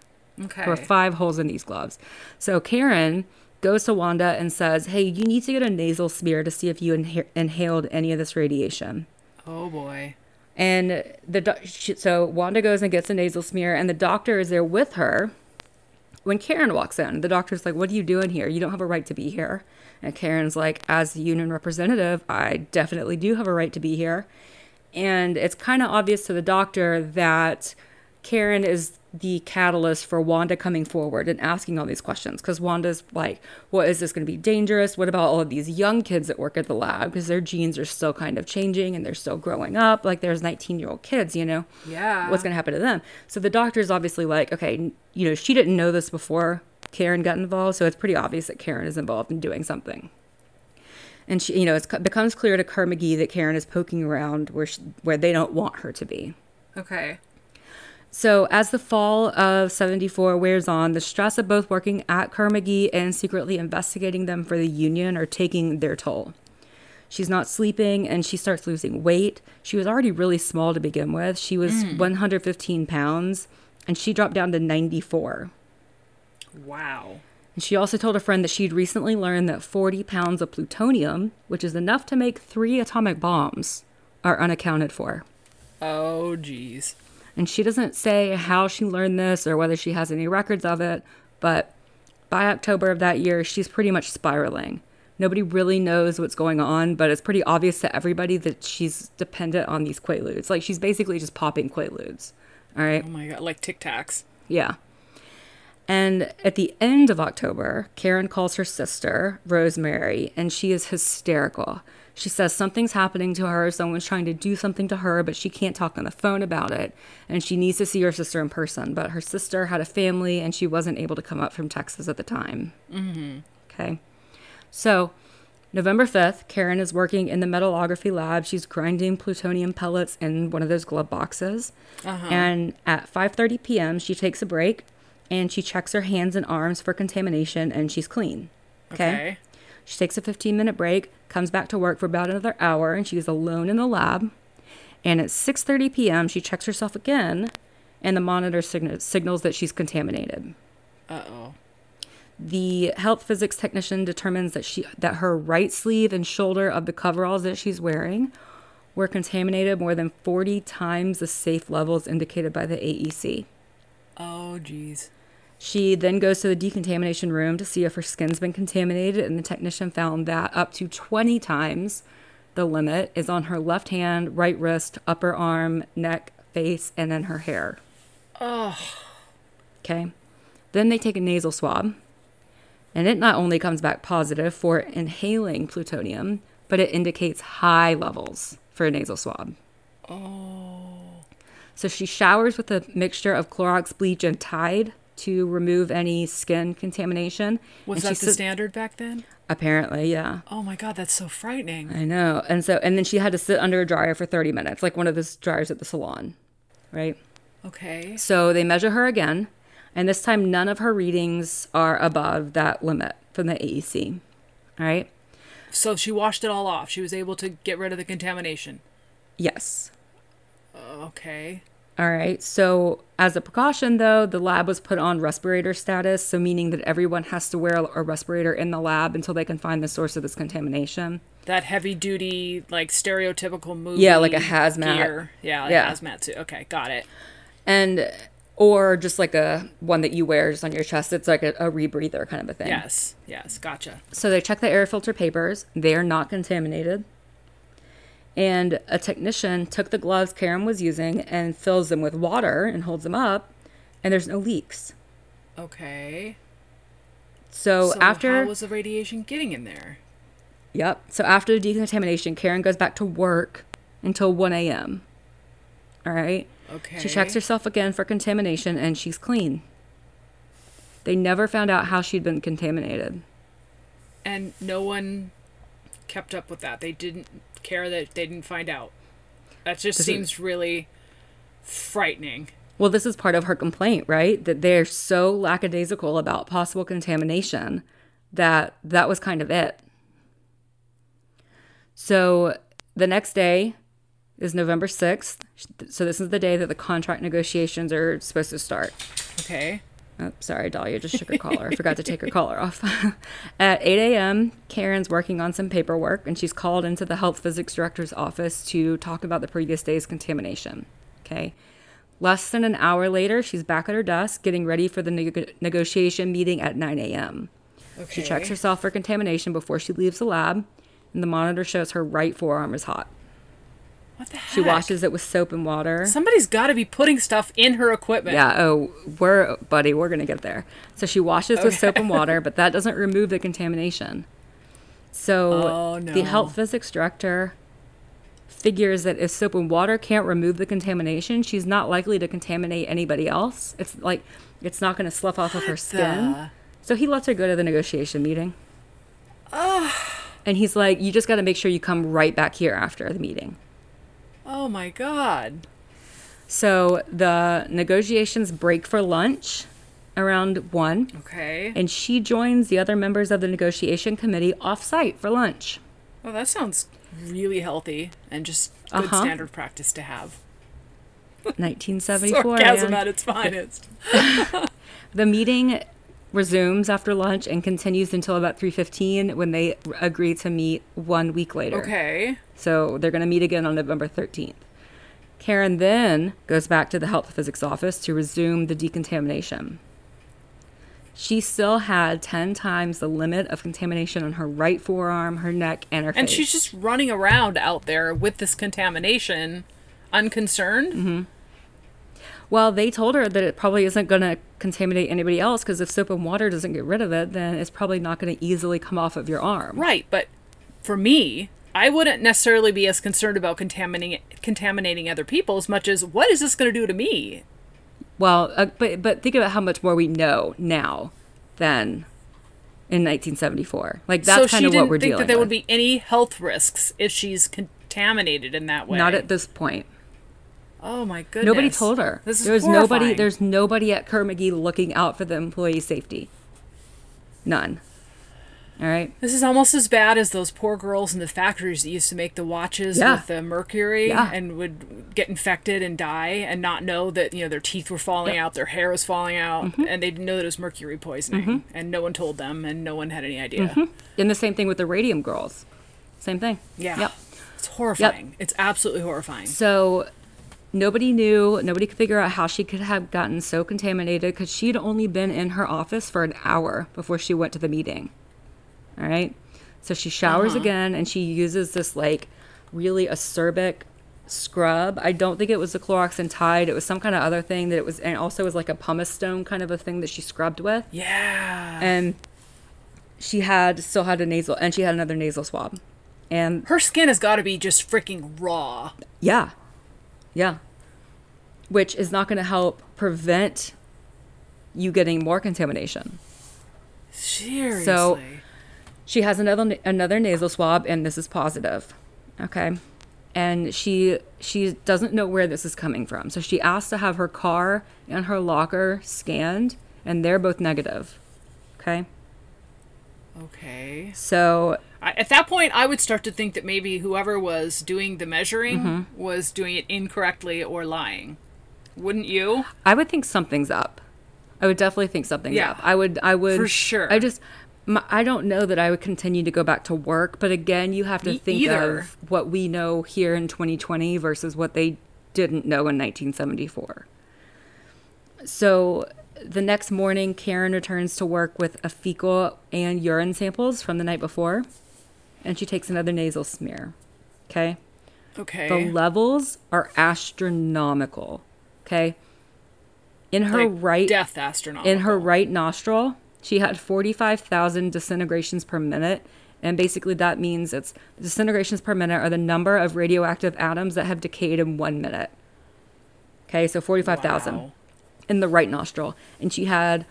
okay. There were five holes in these gloves. So Karen goes to Wanda and says, Hey, you need to get a nasal smear to see if you inha- inhaled any of this radiation. oh boy. And the she, so Wanda goes and gets a nasal smear, and the doctor is there with her. When Karen walks in, the doctor's like, "What are you doing here? You don't have a right to be here." And Karen's like, "As the union representative, I definitely do have a right to be here." And it's kind of obvious to the doctor that Karen is the catalyst for Wanda coming forward and asking all these questions because Wanda's like, what is this going to be dangerous? What about all of these young kids that work at the lab? Because their genes are still kind of changing and they're still growing up. Like there's 19 year old kids, you know? Yeah. What's going to happen to them? So the doctor's obviously like, okay, you know, she didn't know this before Karen got involved. So it's pretty obvious that Karen is involved in doing something. And she, you know, it becomes clear to Kerr McGee that Karen is poking around where she, where they don't want her to be. Okay. So, as the fall of 74 wears on, the stress of both working at Kerr-McGee and secretly investigating them for the union are taking their toll. She's not sleeping and she starts losing weight. She was already really small to begin with. She was hmm. 115 pounds and she dropped down to 94. Wow. And she also told a friend that she'd recently learned that 40 pounds of plutonium, which is enough to make three atomic bombs, are unaccounted for. Oh geez. And she doesn't say how she learned this or whether she has any records of it, but by October of that year, she's pretty much spiraling. Nobody really knows what's going on, but it's pretty obvious to everybody that she's dependent on these Quaaludes. Like she's basically just popping Quaaludes. All right. Oh my god, like Tic Tacs. Yeah. And at the end of October, Karen calls her sister, Rosemary, and she is hysterical. She says something's happening to her, someone's trying to do something to her, but she can't talk on the phone about it, and she needs to see her sister in person. But her sister had a family, and she wasn't able to come up from Texas at the time. Mm-hmm. Okay. So, November 5th, Karen is working in the metallography lab. She's grinding plutonium pellets in one of those glove boxes. And at 5:30 p.m., she takes a break and she checks her hands and arms for contamination and she's clean. Okay? Okay. She takes a 15-minute break, comes back to work for about another hour and she's alone in the lab. And at 6:30 p.m., she checks herself again and the monitor sign- signals that she's contaminated Uh oh. the health physics technician determines that she that her right sleeve and shoulder of the coveralls that she's wearing were contaminated more than 40 times the safe levels indicated by the AEC. Oh geez. She then goes to the decontamination room to see if her skin's been contaminated, and the technician found that up to 20 times the limit is on her left hand, right wrist, upper arm, neck, face, and then her hair. Oh. Okay. Then they take a nasal swab, and it not only comes back positive for inhaling plutonium, but it indicates high levels for a nasal swab. Oh. So she showers with a mixture of Clorox bleach and Tide to remove any skin contamination. Was And that the sit- standard back then? Apparently, yeah. Oh my god, that's so frightening. I know. And so, and then she had to sit under a dryer for 30 minutes, like one of those dryers at the salon, right? Okay. So they measure her again, and this time none of her readings are above that limit from the AEC. All right? So she washed it all off. She was able to get rid of the contamination. Yes. Okay. All right. So as a precaution, though, the lab was put on respirator status, so meaning that everyone has to wear a respirator in the lab until they can find the source of this contamination. That heavy duty, like stereotypical movie. Yeah, like a hazmat. Gear. Yeah, like Yeah. hazmat suit. Okay, got it. And or just like a one that you wear just on your chest. It's like a, a rebreather kind of a thing. Yes, yes, gotcha. So they check the air filter papers. They are not contaminated. And a technician took the gloves Karen was using and fills them with water and holds them up, and there's no leaks. Okay. So, So after how was the radiation getting in there? Yep. So after the decontamination, Karen goes back to work until 1 a.m. All right. Okay. She checks herself again for contamination and she's clean. They never found out how she'd been contaminated. And no one kept up with that. They didn't care that they didn't find out. That just it- seems really frightening. Well, this is part of her complaint, right? That they're so lackadaisical about possible contamination that that was kind of it. So the next day is November 6th. So this is the day that the contract negotiations are supposed to start. Okay. Oh, sorry, Dahlia just shook her collar. I forgot to take her collar off. [laughs] At 8 a.m., Karen's working on some paperwork and she's called into the health physics director's office to talk about the previous day's contamination. Okay. Less than an hour later, she's back at her desk getting ready for the neg- negotiation meeting at 9 a.m. Okay. She checks herself for contamination before she leaves the lab, and the monitor shows her right forearm is hot. What the heck? She washes it with soap and water. Somebody's got to be putting stuff in her equipment. Yeah. Oh, we're buddy. We're gonna get there. So she washes with soap and water, but that doesn't [laughs] remove the contamination. So Oh, no. the health physics director figures that if soap and water can't remove the contamination, she's not likely to contaminate anybody else. It's like it's not going to slough off of her skin. the- So he lets her go to the negotiation meeting. And he's like, "You just got to make sure you come right back here after the meeting." Oh my god. So the negotiations break for lunch around one. Okay. and she joins the other members of the negotiation committee off-site for lunch. Well, that sounds really healthy and just good Uh-huh. standard practice to have. 1974. [laughs] Sarcasm at its finest. [laughs] [laughs] The meeting resumes after lunch and continues until about 3:15 when they agree to meet 1 week later. Okay. So they're going to meet again on November 13th. Karen then goes back to the health physics office to resume the decontamination. she still had 10 times the limit of contamination on her right forearm, her neck, and her And face. she's just running around out there with this contamination, unconcerned. Mm-hmm. Well, they told her that it probably isn't going to contaminate anybody else because if soap and water doesn't get rid of it, then it's probably not going to easily come off of your arm. Right, but for me, I wouldn't necessarily be as concerned about contaminating contaminating other people as much as what is this going to do to me? Well, uh, but but think about how much more we know now than in 1974. Like that's so kind of what we're dealing with. So she think that there with. would be any health risks if she's contaminated in that way. Not at this point. Oh my goodness! Nobody told her. This is there was nobody. There's nobody at Kerr-McGee looking out for the employee safety. None. All right. This is almost as bad as those poor girls in the factories that used to make the watches Yeah. with the mercury Yeah. and would get infected and die and not know that you know their teeth were falling out, their hair was falling out, Mm-hmm. and they didn't know that it was mercury poisoning, and no one told them, and no one had any idea. Mm-hmm. And the same thing with the radium girls. Same thing. Yeah, Yep. it's horrifying. It's absolutely horrifying. So nobody knew, nobody could figure out how she could have gotten so contaminated because she'd only been in her office for an hour before she went to the meeting. All right. So she showers Uh-huh. again and she uses this like really acerbic scrub. I don't think it was the Clorox and Tide. It was some kind of other thing that it was, and also was like a pumice stone kind of a thing that she scrubbed with. Yeah, And she had still had a nasal, and she had another nasal swab. And her skin has got to be just freaking raw. Yeah. Yeah. Which is not going to help prevent you getting more contamination. Seriously. She has another another nasal swab and this is positive. Okay? And she she doesn't know where this is coming from. So she asked to have her car and her locker scanned and they're both negative. Okay? okay. So I, at that point, I would start to think that maybe whoever was doing the measuring Mm-hmm. was doing it incorrectly or lying. Wouldn't you? I would think something's up. I would definitely think something's Yeah. up. I would. I would For sure. I just. My, I don't know that I would continue to go back to work, but again, you have to Me think either. of what we know here in 2020 versus what they didn't know in 1974. So the next morning, Karen returns to work with a fecal and urine samples from the night before, and she takes another nasal smear. Okay. Okay. The levels are astronomical. Okay. In her Like right death astronaut. in her right nostril, she had 45,000 disintegrations per minute. And basically, that means it's disintegrations per minute are the number of radioactive atoms that have decayed in one minute. Okay, so 45,000 Wow. in the right nostril. And she had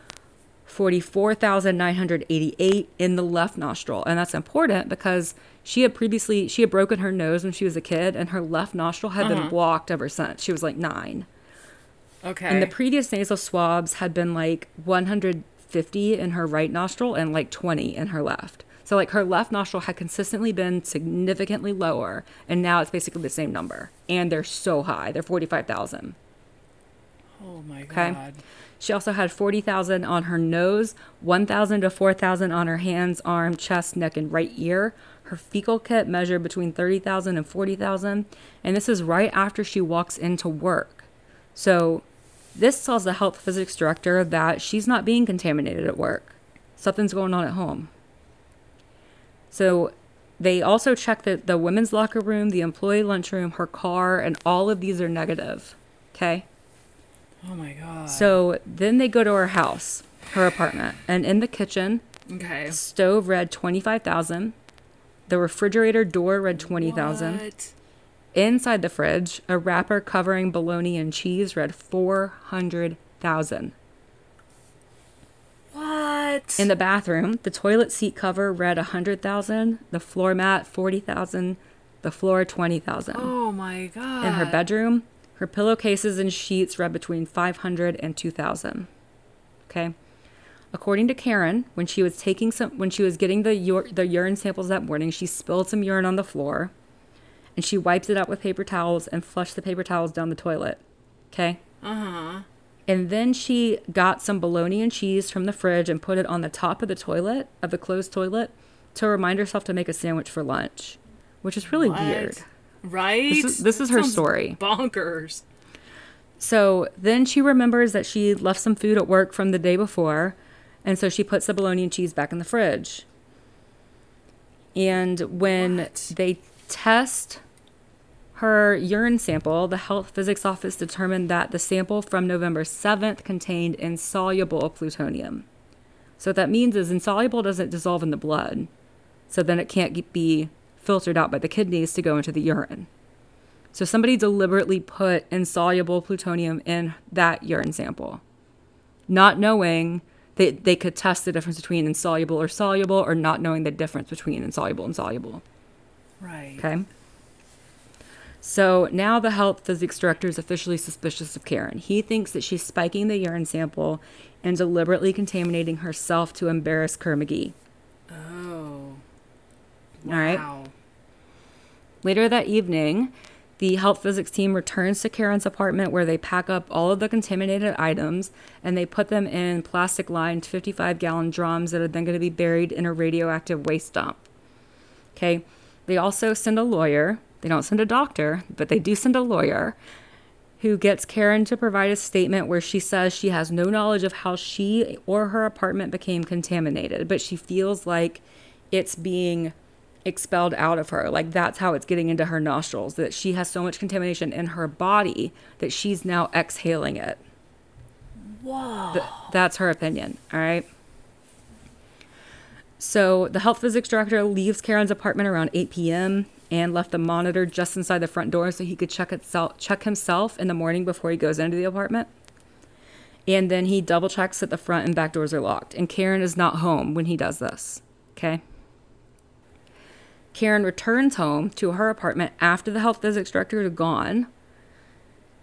44,988 in the left nostril. And that's important because she had previously, she had broken her nose when she was a kid, and her left nostril had been mm-hmm. blocked ever since. She was like nine. Okay. And the previous nasal swabs had been like 150 in her right nostril and like 20 in her left. So like her left nostril had consistently been significantly lower, and now it's basically the same number. And they're so high; they're 45,000. Oh my Okay. god. She also had 40,000 on her nose, 1,000 to 4,000 on her hands, arm, chest, neck, and right ear. Her fecal kit measured between 30,000 and 40,000. And this is right after she walks into work. So this tells the health physics director that she's not being contaminated at work. Something's going on at home. So they also check that the women's locker room, the employee lunchroom, her car, and all of these are negative. Okay? Oh my god. So then they go to her house, her apartment, and in the kitchen, okay. the stove read 25,000. The refrigerator door read 20,000. What? Inside the fridge, a wrapper covering bologna and cheese read 400,000. What? In the bathroom, the toilet seat cover read 100,000, the floor mat 40,000, the floor 20,000. oh my god. In her bedroom, her pillowcases and sheets read between 500 and 2,000. Okay. According to Karen, when she was taking some, when she was getting the ur- the urine samples that morning, she spilled some urine on the floor, and she wiped it out with paper towels and flushed the paper towels down the toilet. Okay. Uh huh. And then she got some bologna and cheese from the fridge and put it on the top of the toilet of the closed toilet to remind herself to make a sandwich for lunch, which is really weird. Right? This is- this is her story. Bonkers. So then she remembers that she left some food at work from the day before, And so she puts the bologna and cheese back in the fridge. And when What? they test her urine sample, the health physics office determined that the sample from November 7th contained insoluble plutonium. So what that means is insoluble doesn't dissolve in the blood. So then it can't be filtered out by the kidneys to go into the urine. So somebody deliberately put insoluble plutonium in that urine sample, not knowing that they could test the difference between insoluble or soluble, or not knowing the difference between insoluble and soluble. Right. Okay. So now the health physics director is officially suspicious of Karen. He thinks that she's spiking the urine sample and deliberately contaminating herself to embarrass Kerr McGee. Oh. All right. Later that evening, the health physics team returns to Karen's apartment where they pack up all of the contaminated items and they put them in plastic lined 55 gallon drums that are then going to be buried in a radioactive waste dump. Okay. They also send a lawyer. They don't send a doctor, but they do send a lawyer who gets Karen to provide a statement where she says she has no knowledge of how she or her apartment became contaminated, but she feels like it's being expelled out of her. Like that's how it's getting into her nostrils, that she has so much contamination in her body that she's now exhaling it. Whoa. Th- that's her opinion. All right. So the health physics director leaves Karen's apartment around 8 p.m. and left the monitor just inside the front door so he could check itself, check himself in the morning before he goes into the apartment. And then he double checks that the front and back doors are locked. And Karen is not home when he does this. Okay. Karen returns home to her apartment after the health physics director is gone.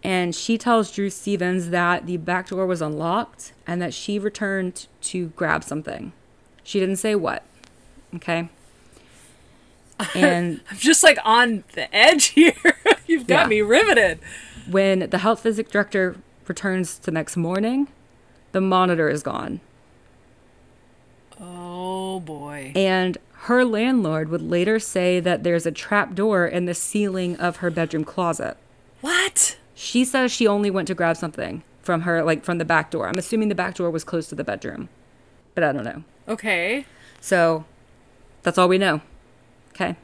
And she tells Drew Stevens that the back door was unlocked and that she returned to grab something. She didn't say what. Okay. [laughs] And I'm just like on the edge [laughs] here. You've got Yeah. me riveted. when the health physics director returns the next morning, the monitor is gone. Oh boy. And her landlord would later say that there's a trap door in the ceiling of her bedroom closet. What? She says she only went to grab something from her, like from the back door. I'm assuming the back door was close to the bedroom, but I don't know. Okay. So that's all we know. Okay.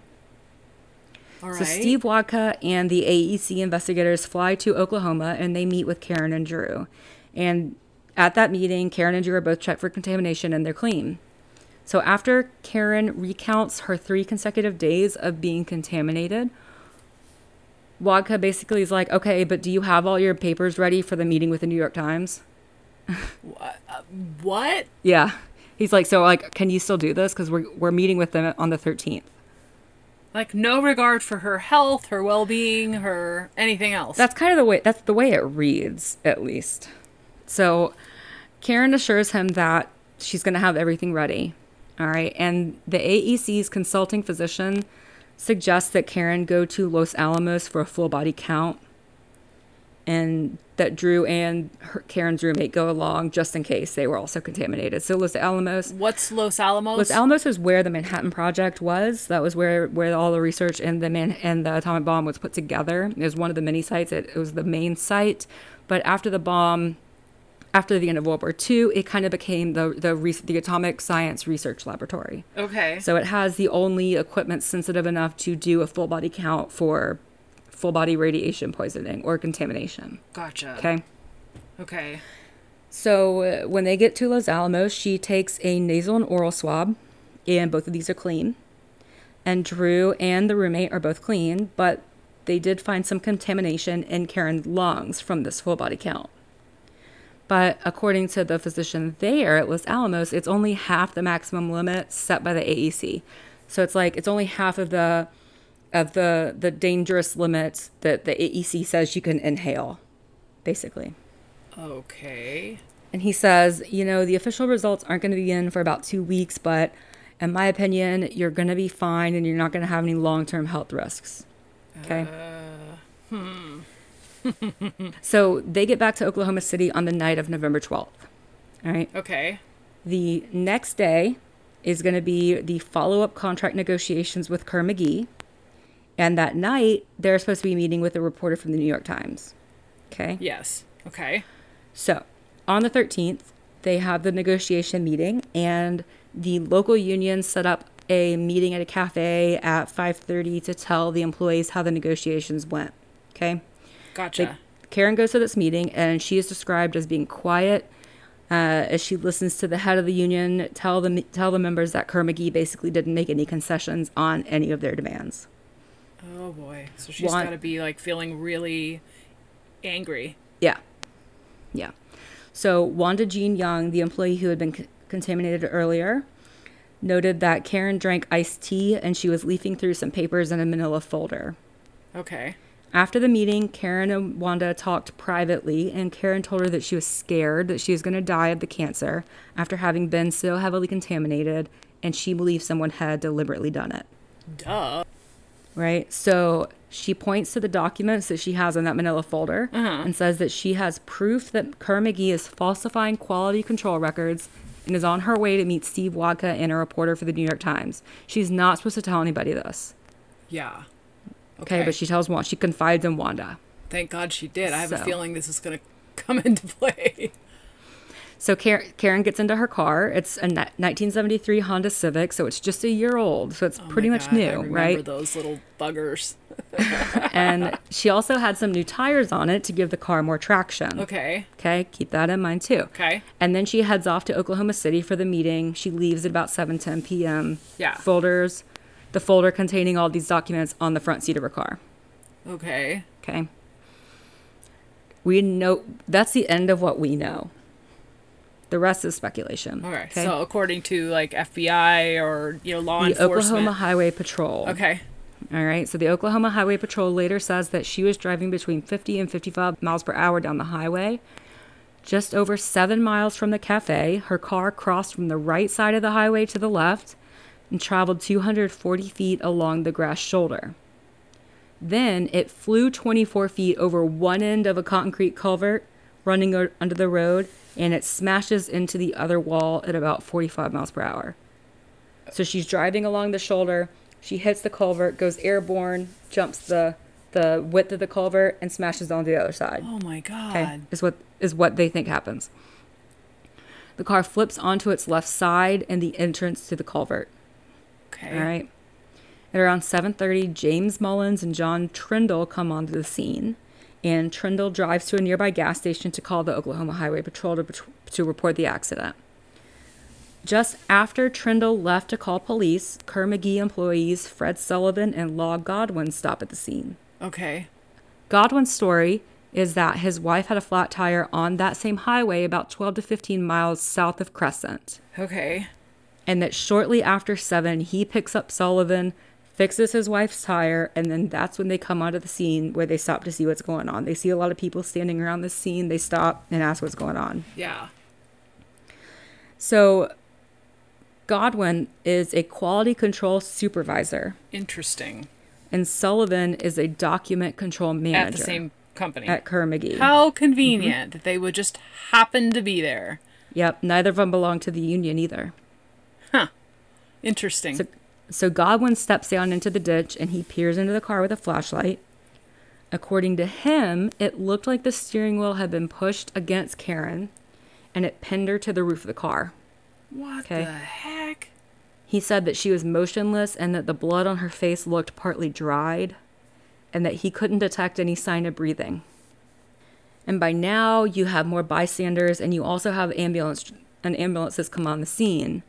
All right. So Steve Wodka and the AEC investigators fly to Oklahoma and they meet with Karen and Drew. And at that meeting, Karen and Drew are both checked for contamination and they're clean. So after Karen recounts her three consecutive days of being contaminated, Wodka basically is like, okay, but do you have all your papers ready for the meeting with the New York Times? Uh, what? Yeah. He's like, so like, can you still do this? Because we're, we're meeting with them on the 13th. Like no regard for her health, her well-being, her anything else. That's kind of the way that's the way it reads, at least. So Karen assures him that she's going to have everything ready. All right. And the AEC's consulting physician suggests that Karen go to Los Alamos for a full body count and that Drew and her, Karen's roommate go along just in case they were also contaminated. So Los Alamos What's Los Alamos? Los Alamos is where the Manhattan Project was. That was where where all the research and the man and the atomic bomb was put together. It was one of the many sites. It, it was the main site, but after the bomb, after the end of World War II, it kind of became the the the Atomic Science Research Laboratory. okay. So it has the only equipment sensitive enough to do a full body count for full body radiation poisoning or contamination. gotcha. Okay. Okay. So uh, when they get to Los Alamos, she takes a nasal and oral swab, and both of these are clean. And Drew and the roommate are both clean, but they did find some contamination in Karen's lungs from this full body count. But according to the physician there at Los Alamos, it's only half the maximum limit set by the AEC. So it's like it's only half of the of the the dangerous limits that the AEC says you can inhale, basically. Okay. And he says, you know, the official results aren't going to be in for about two weeks, but in my opinion, you're going to be fine and you're not going to have any long term health risks. Okay. Uh, hmm. [laughs] so they get back to Oklahoma City on the night of November 12th. All right. Okay. The next day is going to be the follow up contract negotiations with Kerr McGee. And that night, they're supposed to be meeting with a reporter from the New York Times. Okay. Yes. Okay. So, on the 13th, they have the negotiation meeting, and the local union set up a meeting at a cafe at 5:30 to tell the employees how the negotiations went. Okay. Gotcha. They- Karen goes to this meeting, and she is described as being quiet uh, as she listens to the head of the union tell the tell the members that Kerr McGee basically didn't make any concessions on any of their demands. oh boy. So she's got to be like feeling really angry. Yeah. Yeah. So Wanda Jean Young, the employee who had been c- contaminated earlier, noted that Karen drank iced tea and she was leafing through some papers in a manila folder. Okay. After the meeting, Karen and Wanda talked privately, and Karen told her that she was scared that she was going to die of the cancer after having been so heavily contaminated, and she believed someone had deliberately done it. Duh. right? So she points to the documents that she has in that manila folder uh-huh. and says that she has proof that Kerr McGee is falsifying quality control records and is on her way to meet Steve Wodka and a reporter for the New York Times. She's not supposed to tell anybody this. Yeah. Okay, but she tells Wanda, she confides in Wanda. Thank God she did. I have a feeling this is going [laughs] to come into play. So Karen, gets into her car. It's a 1973 Honda Civic, so it's just a year old. So it's Oh pretty much God, I new, remember right? those little buggers. [laughs] and she also had some new tires on it to give the car more traction. Okay. Okay, keep that in mind too. Okay. And then she heads off to Oklahoma City for the meeting. She leaves at about 7:10 p.m. Yeah. Folders, the folder containing all these documents on the front seat of her car. Okay. Okay. We know that's the end of what we know. The rest is speculation. Okay. So according to like FBI or you know law the enforcement. Oklahoma Highway Patrol. Okay. All right. So the Oklahoma Highway Patrol later says that she was driving between 50 and 55 miles per hour down the highway. Just over seven miles from the cafe, her car crossed from the right side of the highway to the left and traveled 240 feet along the grass shoulder. Then it flew 24 feet over one end of a concrete culvert running o- under the road and it smashes into the other wall at about 45 miles per hour. So she's driving along the shoulder. She hits the culvert, goes airborne, jumps the the width of the culvert, and smashes onto the other side. Oh my God. Okay, is what is what they think happens. The car flips onto its left side and the entrance to the culvert. Okay. All right. At around 7:30, James Mullins and John Trindle come onto the scene, and Trindle drives to a nearby gas station to call the Oklahoma Highway Patrol to, to report the accident. Just after Trindle left to call police, Kerr McGee employees Fred Sullivan and Law Godwin stop at the scene. Okay. Godwin's story is that his wife had a flat tire on that same highway about 12 to 15 miles south of Crescent Okay. And that shortly after seven, he picks up Sullivan, fixes his wife's tire, and then that's when they come onto the scene where they stop to see what's going on. They see a lot of people standing around the scene. They stop and ask what's going on. Yeah. So, Godwin is a quality control supervisor, Interesting. and Sullivan is a document control manager At the same company. at Kerr McGee. How convenient that they would just happen to be there. Yep, neither of them belong to the union either. Interesting. So, so Godwin steps down into the ditch and he peers into the car with a flashlight. According to him, it looked like the steering wheel had been pushed against Karen and it pinned her to the roof of the car. what okay. the heck? He said that she was motionless and that the blood on her face looked partly dried and that he couldn't detect any sign of breathing. And by now, you have more bystanders and you also have ambulance an ambulance has come on the scene.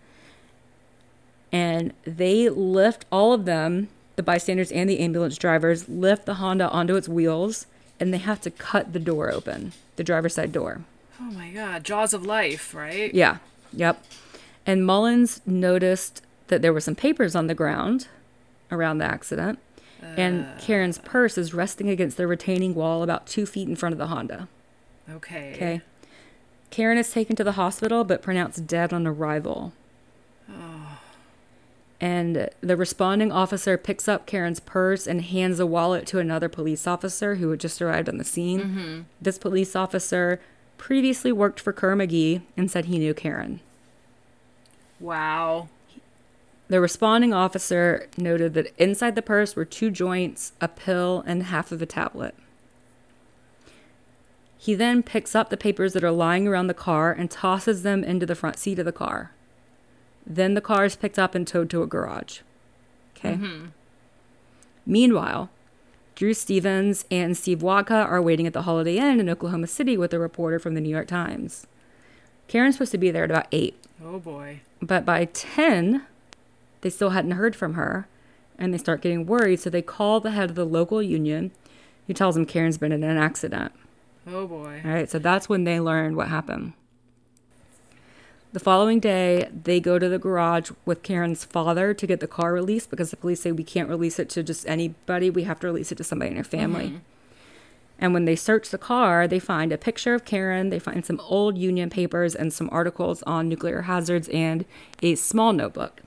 And they lift all of them, the bystanders and the ambulance drivers, lift the Honda onto its wheels and they have to cut the door open, the driver's side door. Oh my god. Jaws of life, right? Yeah. Yep. And Mullins noticed that there were some papers on the ground around the accident, and uh. Karen's purse is resting against the retaining wall about two feet in front of the Honda. Okay. Okay. Karen is taken to the hospital but pronounced dead on arrival. Oh. And the responding officer picks up Karen's purse and hands a wallet to another police officer who had just arrived on the scene. Mm-hmm. This police officer previously worked for Kerr McGee and said he knew Karen. Wow. The responding officer noted that inside the purse were two joints, a pill, and half of a tablet. He then picks up the papers that are lying around the car and tosses them into the front seat of the car. Then the car is picked up and towed to a garage. Okay. Mm-hmm. Meanwhile, Drew Stevens and Steve Wodka are waiting at the Holiday Inn in Oklahoma City with a reporter from the New York Times. Karen's supposed to be there at about 8, Oh boy. but by 10, they still hadn't heard from her and they start getting worried, so they call the head of the local union who tells them Karen's been in an accident. Oh boy. All right, so that's when they learned what happened. The following day, they go to the garage with Karen's father to get the car released because the police say we can't release it to just anybody. We have to release it to somebody in her family. Mm-hmm. And when they search the car, they find a picture of Karen, they find some old union papers and some articles on nuclear hazards and a small notebook.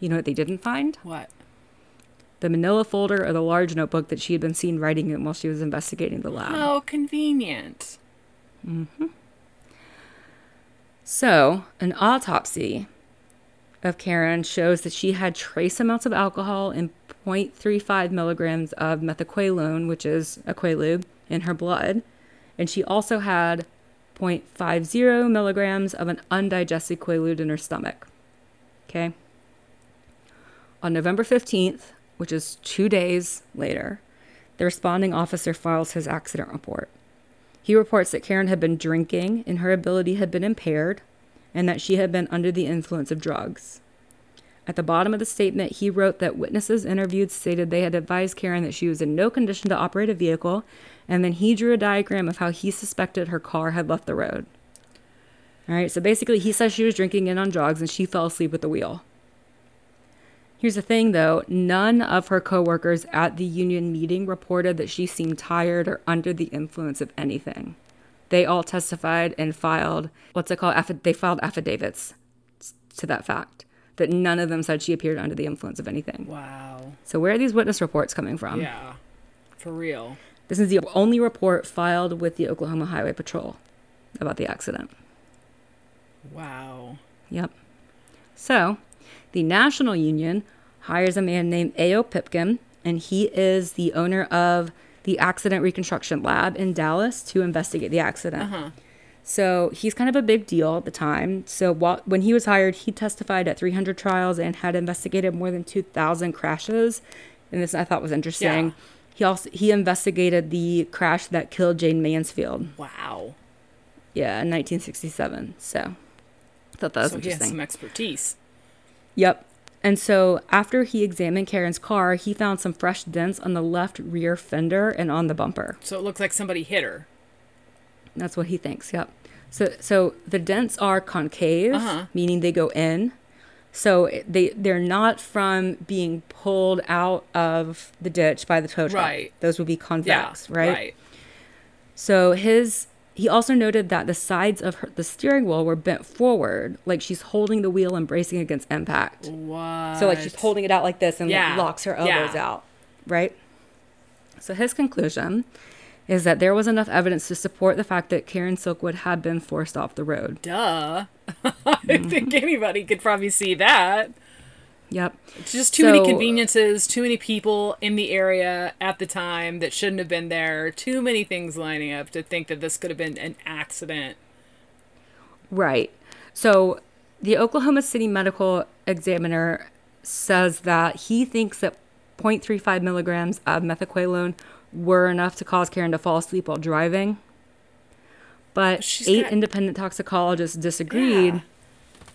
You know what they didn't find? What? The manila folder or the large notebook that she had been seen writing in while she was investigating the lab. How convenient. Mm-hmm. So, an autopsy of Karen shows that she had trace amounts of alcohol and 0.35 milligrams of methaqualone, which is a quaalude, in her blood. And she also had 0.50 milligrams of an undigested quaalude in her stomach. Okay. On November 15th, which is two days later, the responding officer files his accident report. He reports that Karen had been drinking and her ability had been impaired, and that she had been under the influence of drugs. At the bottom of the statement, he wrote that witnesses interviewed stated they had advised Karen that she was in no condition to operate a vehicle, and then he drew a diagram of how he suspected her car had left the road. All right, so basically, he says she was drinking and on drugs and she fell asleep at the wheel. Here's the thing though, none of her coworkers at the union meeting reported that she seemed tired or under the influence of anything. They all testified and filed what's it called? Affi- they filed affidavits to that fact that none of them said she appeared under the influence of anything. Wow. So where are these witness reports coming from? Yeah. For real. This is the only report filed with the Oklahoma Highway Patrol about the accident. Wow. Yep. So, the National Union hires a man named A.O. Pipkin, and he is the owner of the Accident Reconstruction Lab in Dallas to investigate the accident. Uh-huh. So, he's kind of a big deal at the time. So, while, when he was hired, he testified at 300 trials and had investigated more than 2,000 crashes. And this I thought was interesting. Yeah. He also he investigated the crash that killed Jayne Mansfield. Wow. Yeah, in 1967. So, I thought that was so he has interesting. some expertise. Yep. And so after he examined Karen's car, he found some fresh dents on the left rear fender and on the bumper. So it looks like somebody hit her. That's what he thinks. Yep. So so the dents are concave, Uh-huh. meaning they go in. So they they're not from being pulled out of the ditch by the tow truck. Right. Those would be Yeah. convex, right? Right. So his he also noted that the sides of her, the steering wheel were bent forward, like she's holding the wheel and bracing against impact. What? So like she's holding it out like this and like, locks her elbows Yeah. out, right? So his conclusion is that there was enough evidence to support the fact that Karen Silkwood had been forced off the road. Duh. [laughs] I Mm-hmm. think anybody could probably see that. Yep. It's just too many conveniences, too many people in the area at the time that shouldn't have been there, too many things lining up to think that this could have been an accident. Right. So the Oklahoma City Medical Examiner says that he thinks that 0.35 milligrams of methaqualone were enough to cause Karen to fall asleep while driving. But She's eight got- independent toxicologists disagreed, Yeah.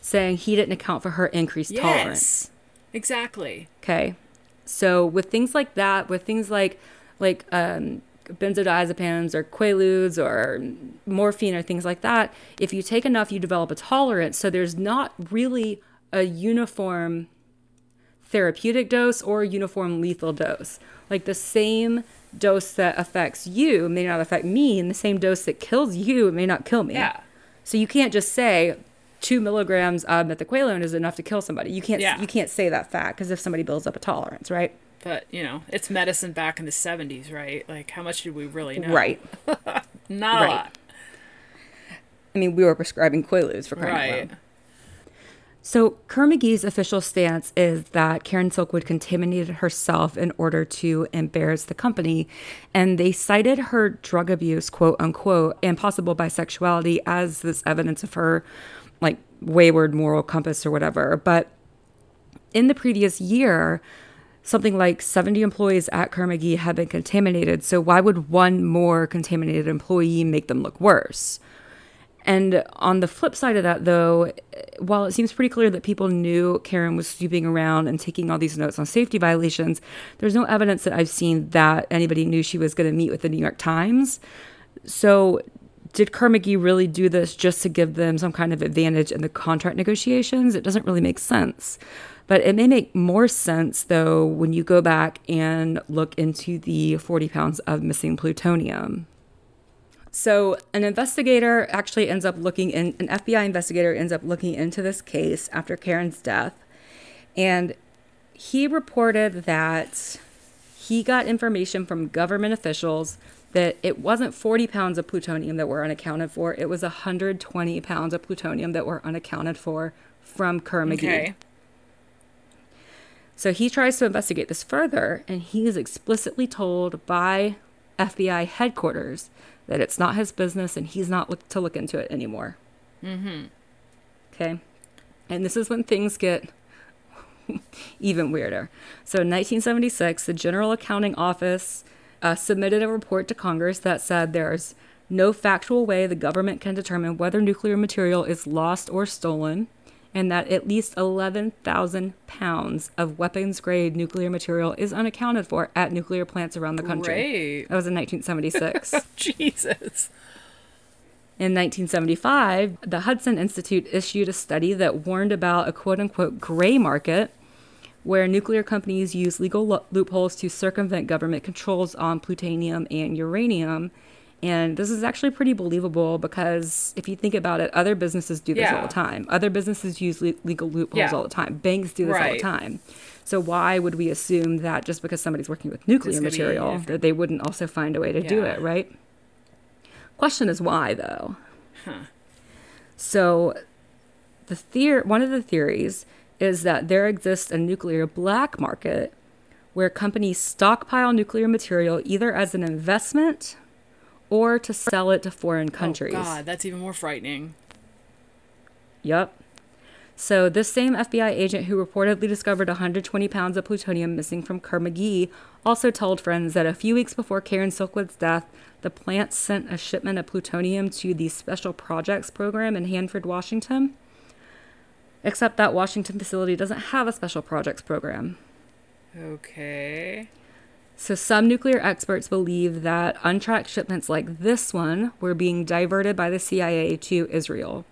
saying he didn't account for her increased tolerance. Exactly. Okay. So with things like that, with things like like um, benzodiazepines or quaaludes or morphine or things like that, if you take enough, you develop a tolerance. So there's not really a uniform therapeutic dose or uniform lethal dose. Like the same dose that affects you may not affect me, and the same dose that kills you may not kill me. Yeah. So you can't just say two milligrams of methaqualone is enough to kill somebody. You can't. Yeah. You can't say that fact because if somebody builds up a tolerance, right? But, you know, it's medicine back in the 70s, right? Like, how much did we really know? Right. [laughs] Not Right. a lot. I mean, we were prescribing quaaludes for crying out loud. So, Kerr-McGee's official stance is that Karen Silkwood contaminated herself in order to embarrass the company. And they cited her drug abuse, quote unquote, and possible bisexuality as this evidence of her, wayward moral compass or whatever. But in the previous year, something like 70 employees at Kerr-McGee had been contaminated. So, why would one more contaminated employee make them look worse? And on the flip side of that, though, while it seems pretty clear that people knew Karen was snooping around and taking all these notes on safety violations, there's no evidence that I've seen that anybody knew she was going to meet with the New York Times. So, did Kerr-McGee really do this just to give them some kind of advantage in the contract negotiations? It doesn't really make sense. But it may make more sense, though, when you go back and look into the 40 pounds of missing plutonium. So, an investigator actually ends up looking in, an FBI investigator ends up looking into this case after Karen's death. And he reported that he got information from government officials that it wasn't 40 pounds of plutonium that were unaccounted for, it was 120 pounds of plutonium that were unaccounted for from Kerr-McGee. Okay. So he tries to investigate this further, and he is explicitly told by FBI headquarters that it's not his business and he's not look- to look into it anymore. Mm-hmm. Okay. And this is when things get [laughs] even weirder. So in 1976, the General Accounting Office uh, submitted a report to Congress that said there's no factual way the government can determine whether nuclear material is lost or stolen and that at least 11,000 pounds of weapons grade nuclear material is unaccounted for at nuclear plants around the country. That was in 1976. [laughs] Jesus. In 1975, the Hudson Institute issued a study that warned about a quote unquote gray market where nuclear companies use legal lo- loopholes to circumvent government controls on plutonium and uranium and this is actually pretty believable because if you think about it, other businesses do this yeah. all the time. Other businesses use le- legal loopholes yeah. all the time. Banks do this right. all the time. So why would we assume that just because somebody's working with nuclear material that they wouldn't also find a way to yeah. do it, right? Question is why though. Huh. So the theory one of the theories is that there exists a nuclear black market where companies stockpile nuclear material either as an investment or to sell it to foreign oh, countries. Oh, God, that's even more frightening. Yep. So, this same FBI agent who reportedly discovered 120 pounds of plutonium missing from Kerr-McGee also told friends that a few weeks before Karen Silkwood's death, the plant sent a shipment of plutonium to the Special Projects Program in Hanford, Washington. Except that Washington facility doesn't have a Special Projects Program. Okay. So, some nuclear experts believe that untracked shipments like this one were being diverted by the CIA to Israel.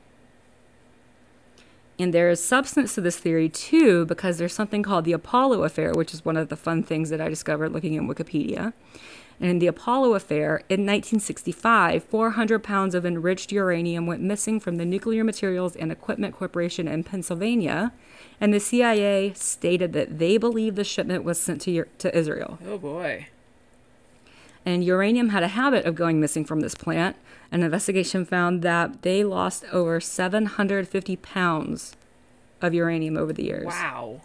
And there is substance to this theory too, because there's something called the Apollo Affair, which is one of the fun things that I discovered looking in Wikipedia. And in the Apollo Affair, in 1965, 400 pounds of enriched uranium went missing from the Nuclear Materials and Equipment Corporation in Pennsylvania and the CIA stated that they believe the shipment was sent to, to Israel. Oh boy. And uranium had a habit of going missing from this plant. An investigation found that they lost over 750 pounds of uranium over the years. Wow.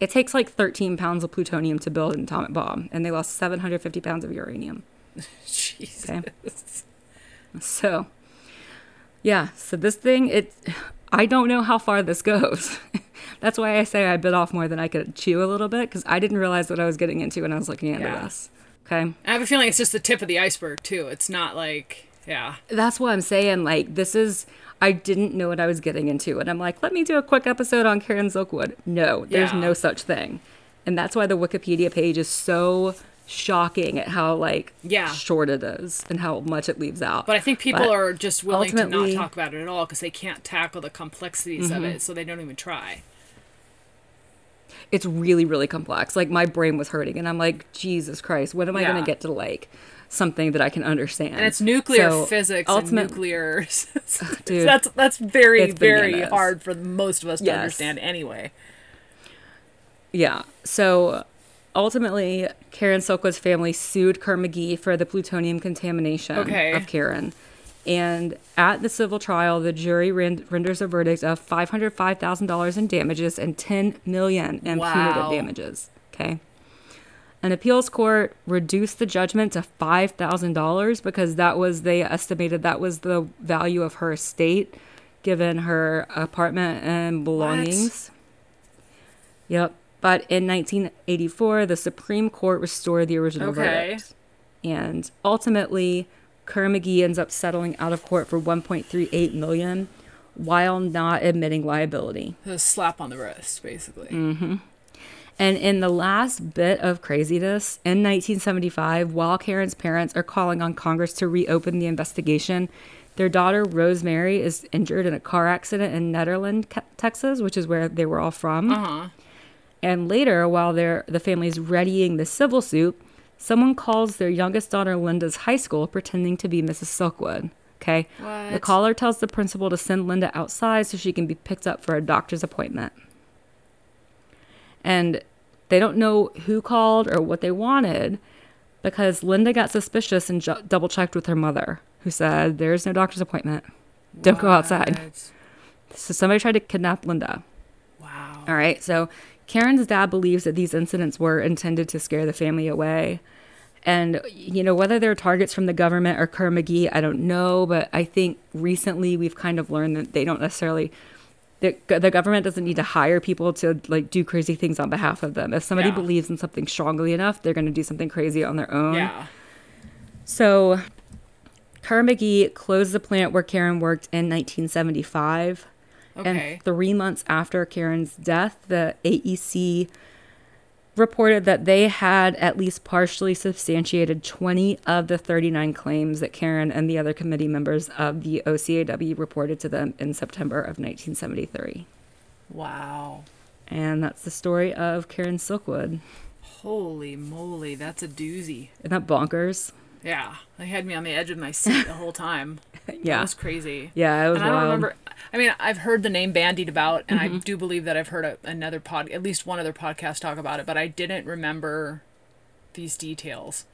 It takes like 13 pounds of plutonium to build an atomic bomb, and they lost 750 pounds of uranium. [laughs] Jesus. Okay? So, yeah, so this thing, it, I don't know how far this goes. [laughs] That's why I say I bit off more than I could chew a little bit because I didn't realize what I was getting into when I was looking into yeah. this. Okay. I have a feeling it's just the tip of the iceberg too. It's not like yeah. That's what I'm saying. Like this is I didn't know what I was getting into, and I'm like, let me do a quick episode on Karen Silkwood. No, there's yeah. no such thing, and that's why the Wikipedia page is so shocking at how like yeah short it is and how much it leaves out. But I think people but are just willing to not talk about it at all because they can't tackle the complexities mm-hmm. of it, so they don't even try it's really really complex like my brain was hurting and i'm like jesus christ when am i yeah. going to get to like something that i can understand and it's nuclear so, physics ultimate, and nuclear [laughs] [laughs] dude, [laughs] that's that's very very hard for most of us to yes. understand anyway yeah so ultimately karen silkwood's family sued kerr-mcgee for the plutonium contamination okay. of karen And at the civil trial, the jury rend- renders a verdict of $505,000 in damages and 10 million in Wow. punitive damages. Okay. An appeals court reduced the judgment to $5,000 because that was, they estimated that was the value of her estate given her apartment and belongings. Yep. But in 1984, the Supreme Court restored the original Okay. verdict. And ultimately, Kerr McGee ends up settling out of court for 1.38 million while not admitting liability. A slap on the wrist, basically. Mm. And in the last bit of craziness, in 1975, while Karen's parents are calling on Congress to reopen the investigation, their daughter Rosemary is injured in a car accident in Nederland, Texas, which is where they were all from. Uh huh. And later, while they're, the family's readying the civil suit, someone calls their youngest daughter Linda's high school pretending to be Mrs. Silkwood. Okay. What? The caller tells the principal to send Linda outside so she can be picked up for a doctor's appointment. And they don't know who called or what they wanted because Linda got suspicious and ju- double checked with her mother, who said, There's no doctor's appointment. Don't go outside. So somebody tried to kidnap Linda. Wow. All right. So Karen's dad believes that these incidents were intended to scare the family away. And, you know, whether they're targets from the government or Kerr McGee, I don't know. But I think recently we've kind of learned that they don't necessarily, the, the government doesn't need to hire people to like do crazy things on behalf of them. If somebody Yeah. believes in something strongly enough, they're going to do something crazy on their own. Yeah. So Kerr McGee closed the plant where Karen worked in 1975. Okay. And three months after Karen's death, the AEC reported that they had at least partially substantiated 20 of the 39 claims that Karen and the other committee members of the OCAW reported to them in September of 1973. wow. And that's the story of Karen Silkwood. Holy moly, that's a doozy. Isn't that bonkers? Yeah, they had me on the edge of my seat the whole time. [laughs] Yeah. was crazy. Yeah, it was and I don't wild. remember. I mean, I've heard the name bandied about, and Mm-hmm. I do believe that I've heard a, another pod, at least one other podcast talk about it, but I didn't remember these details.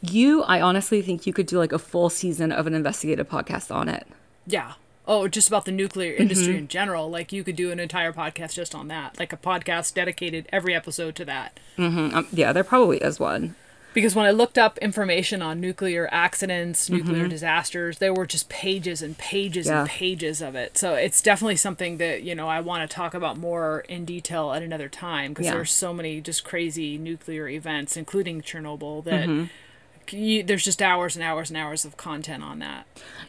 You, I honestly think you could do like a full season of an investigative podcast on it. Yeah. Oh, just about the nuclear industry Mm-hmm. in general. Like you could do an entire podcast just on that, like a podcast dedicated every episode to that. Um, yeah, there probably is one. Because when I looked up information on nuclear accidents, Mm-hmm. nuclear disasters, there were just pages and pages Yeah. and pages of it. So it's definitely something that, you know, I want to talk about more in detail at another time because Yeah. there's so many just crazy nuclear events, including Chernobyl, that Mm-hmm. you, there's just hours and hours and hours of content on that.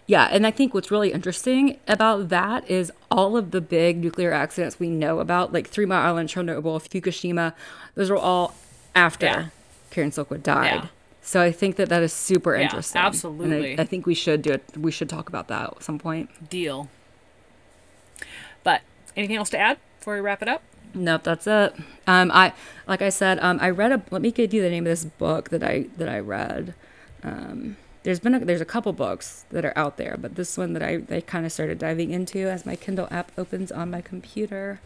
Yeah, and I think what's really interesting about that is all of the big nuclear accidents we know about, like Three Mile Island, Chernobyl, Fukushima, those were all after Yeah. Karen Silkwood died. Yeah. So I think that that is super Yeah, interesting. And I- absolutely. I, think we should do it. We should talk about that at some point. Deal. But anything else to add before we wrap it up? Nope, that's it. Um, I like I said, um, I read a. Let me give you the name of this book that I that I read. Um, there's been a, there's a couple books that are out there, but this one that I, I kind of started diving into as my Kindle app opens on my computer.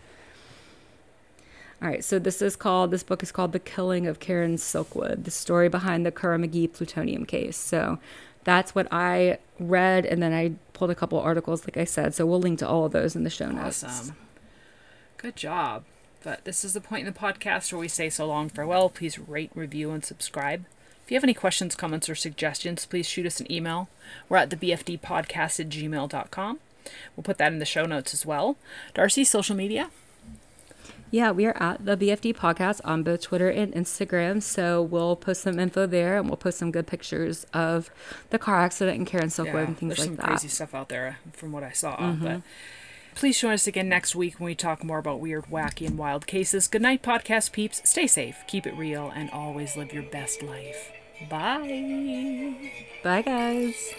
All right, so this is called this book is called The Killing of Karen Silkwood: The Story Behind the Kerr McGee Plutonium Case. So that's what I read, and then I pulled a couple articles, like I said. So we'll link to all of those in the show notes. Awesome. Good job. But this is the point in the podcast where we say so long farewell. Please rate, review, and subscribe. If you have any questions, comments, or suggestions, please shoot us an email. We're at the BFD podcast at gmail.com. We'll put that in the show notes as well. Darcy, social media? Yeah, we are at the BFD podcast on both Twitter and Instagram. So we'll post some info there and we'll post some good pictures of the car accident and Karen Silkwood and things like that. there's some crazy stuff out there from what I saw. But mm-hmm. please join us again next week when we talk more about weird, wacky, and wild cases. Good night, podcast peeps. Stay safe, keep it real, and always live your best life. Bye. Bye, guys.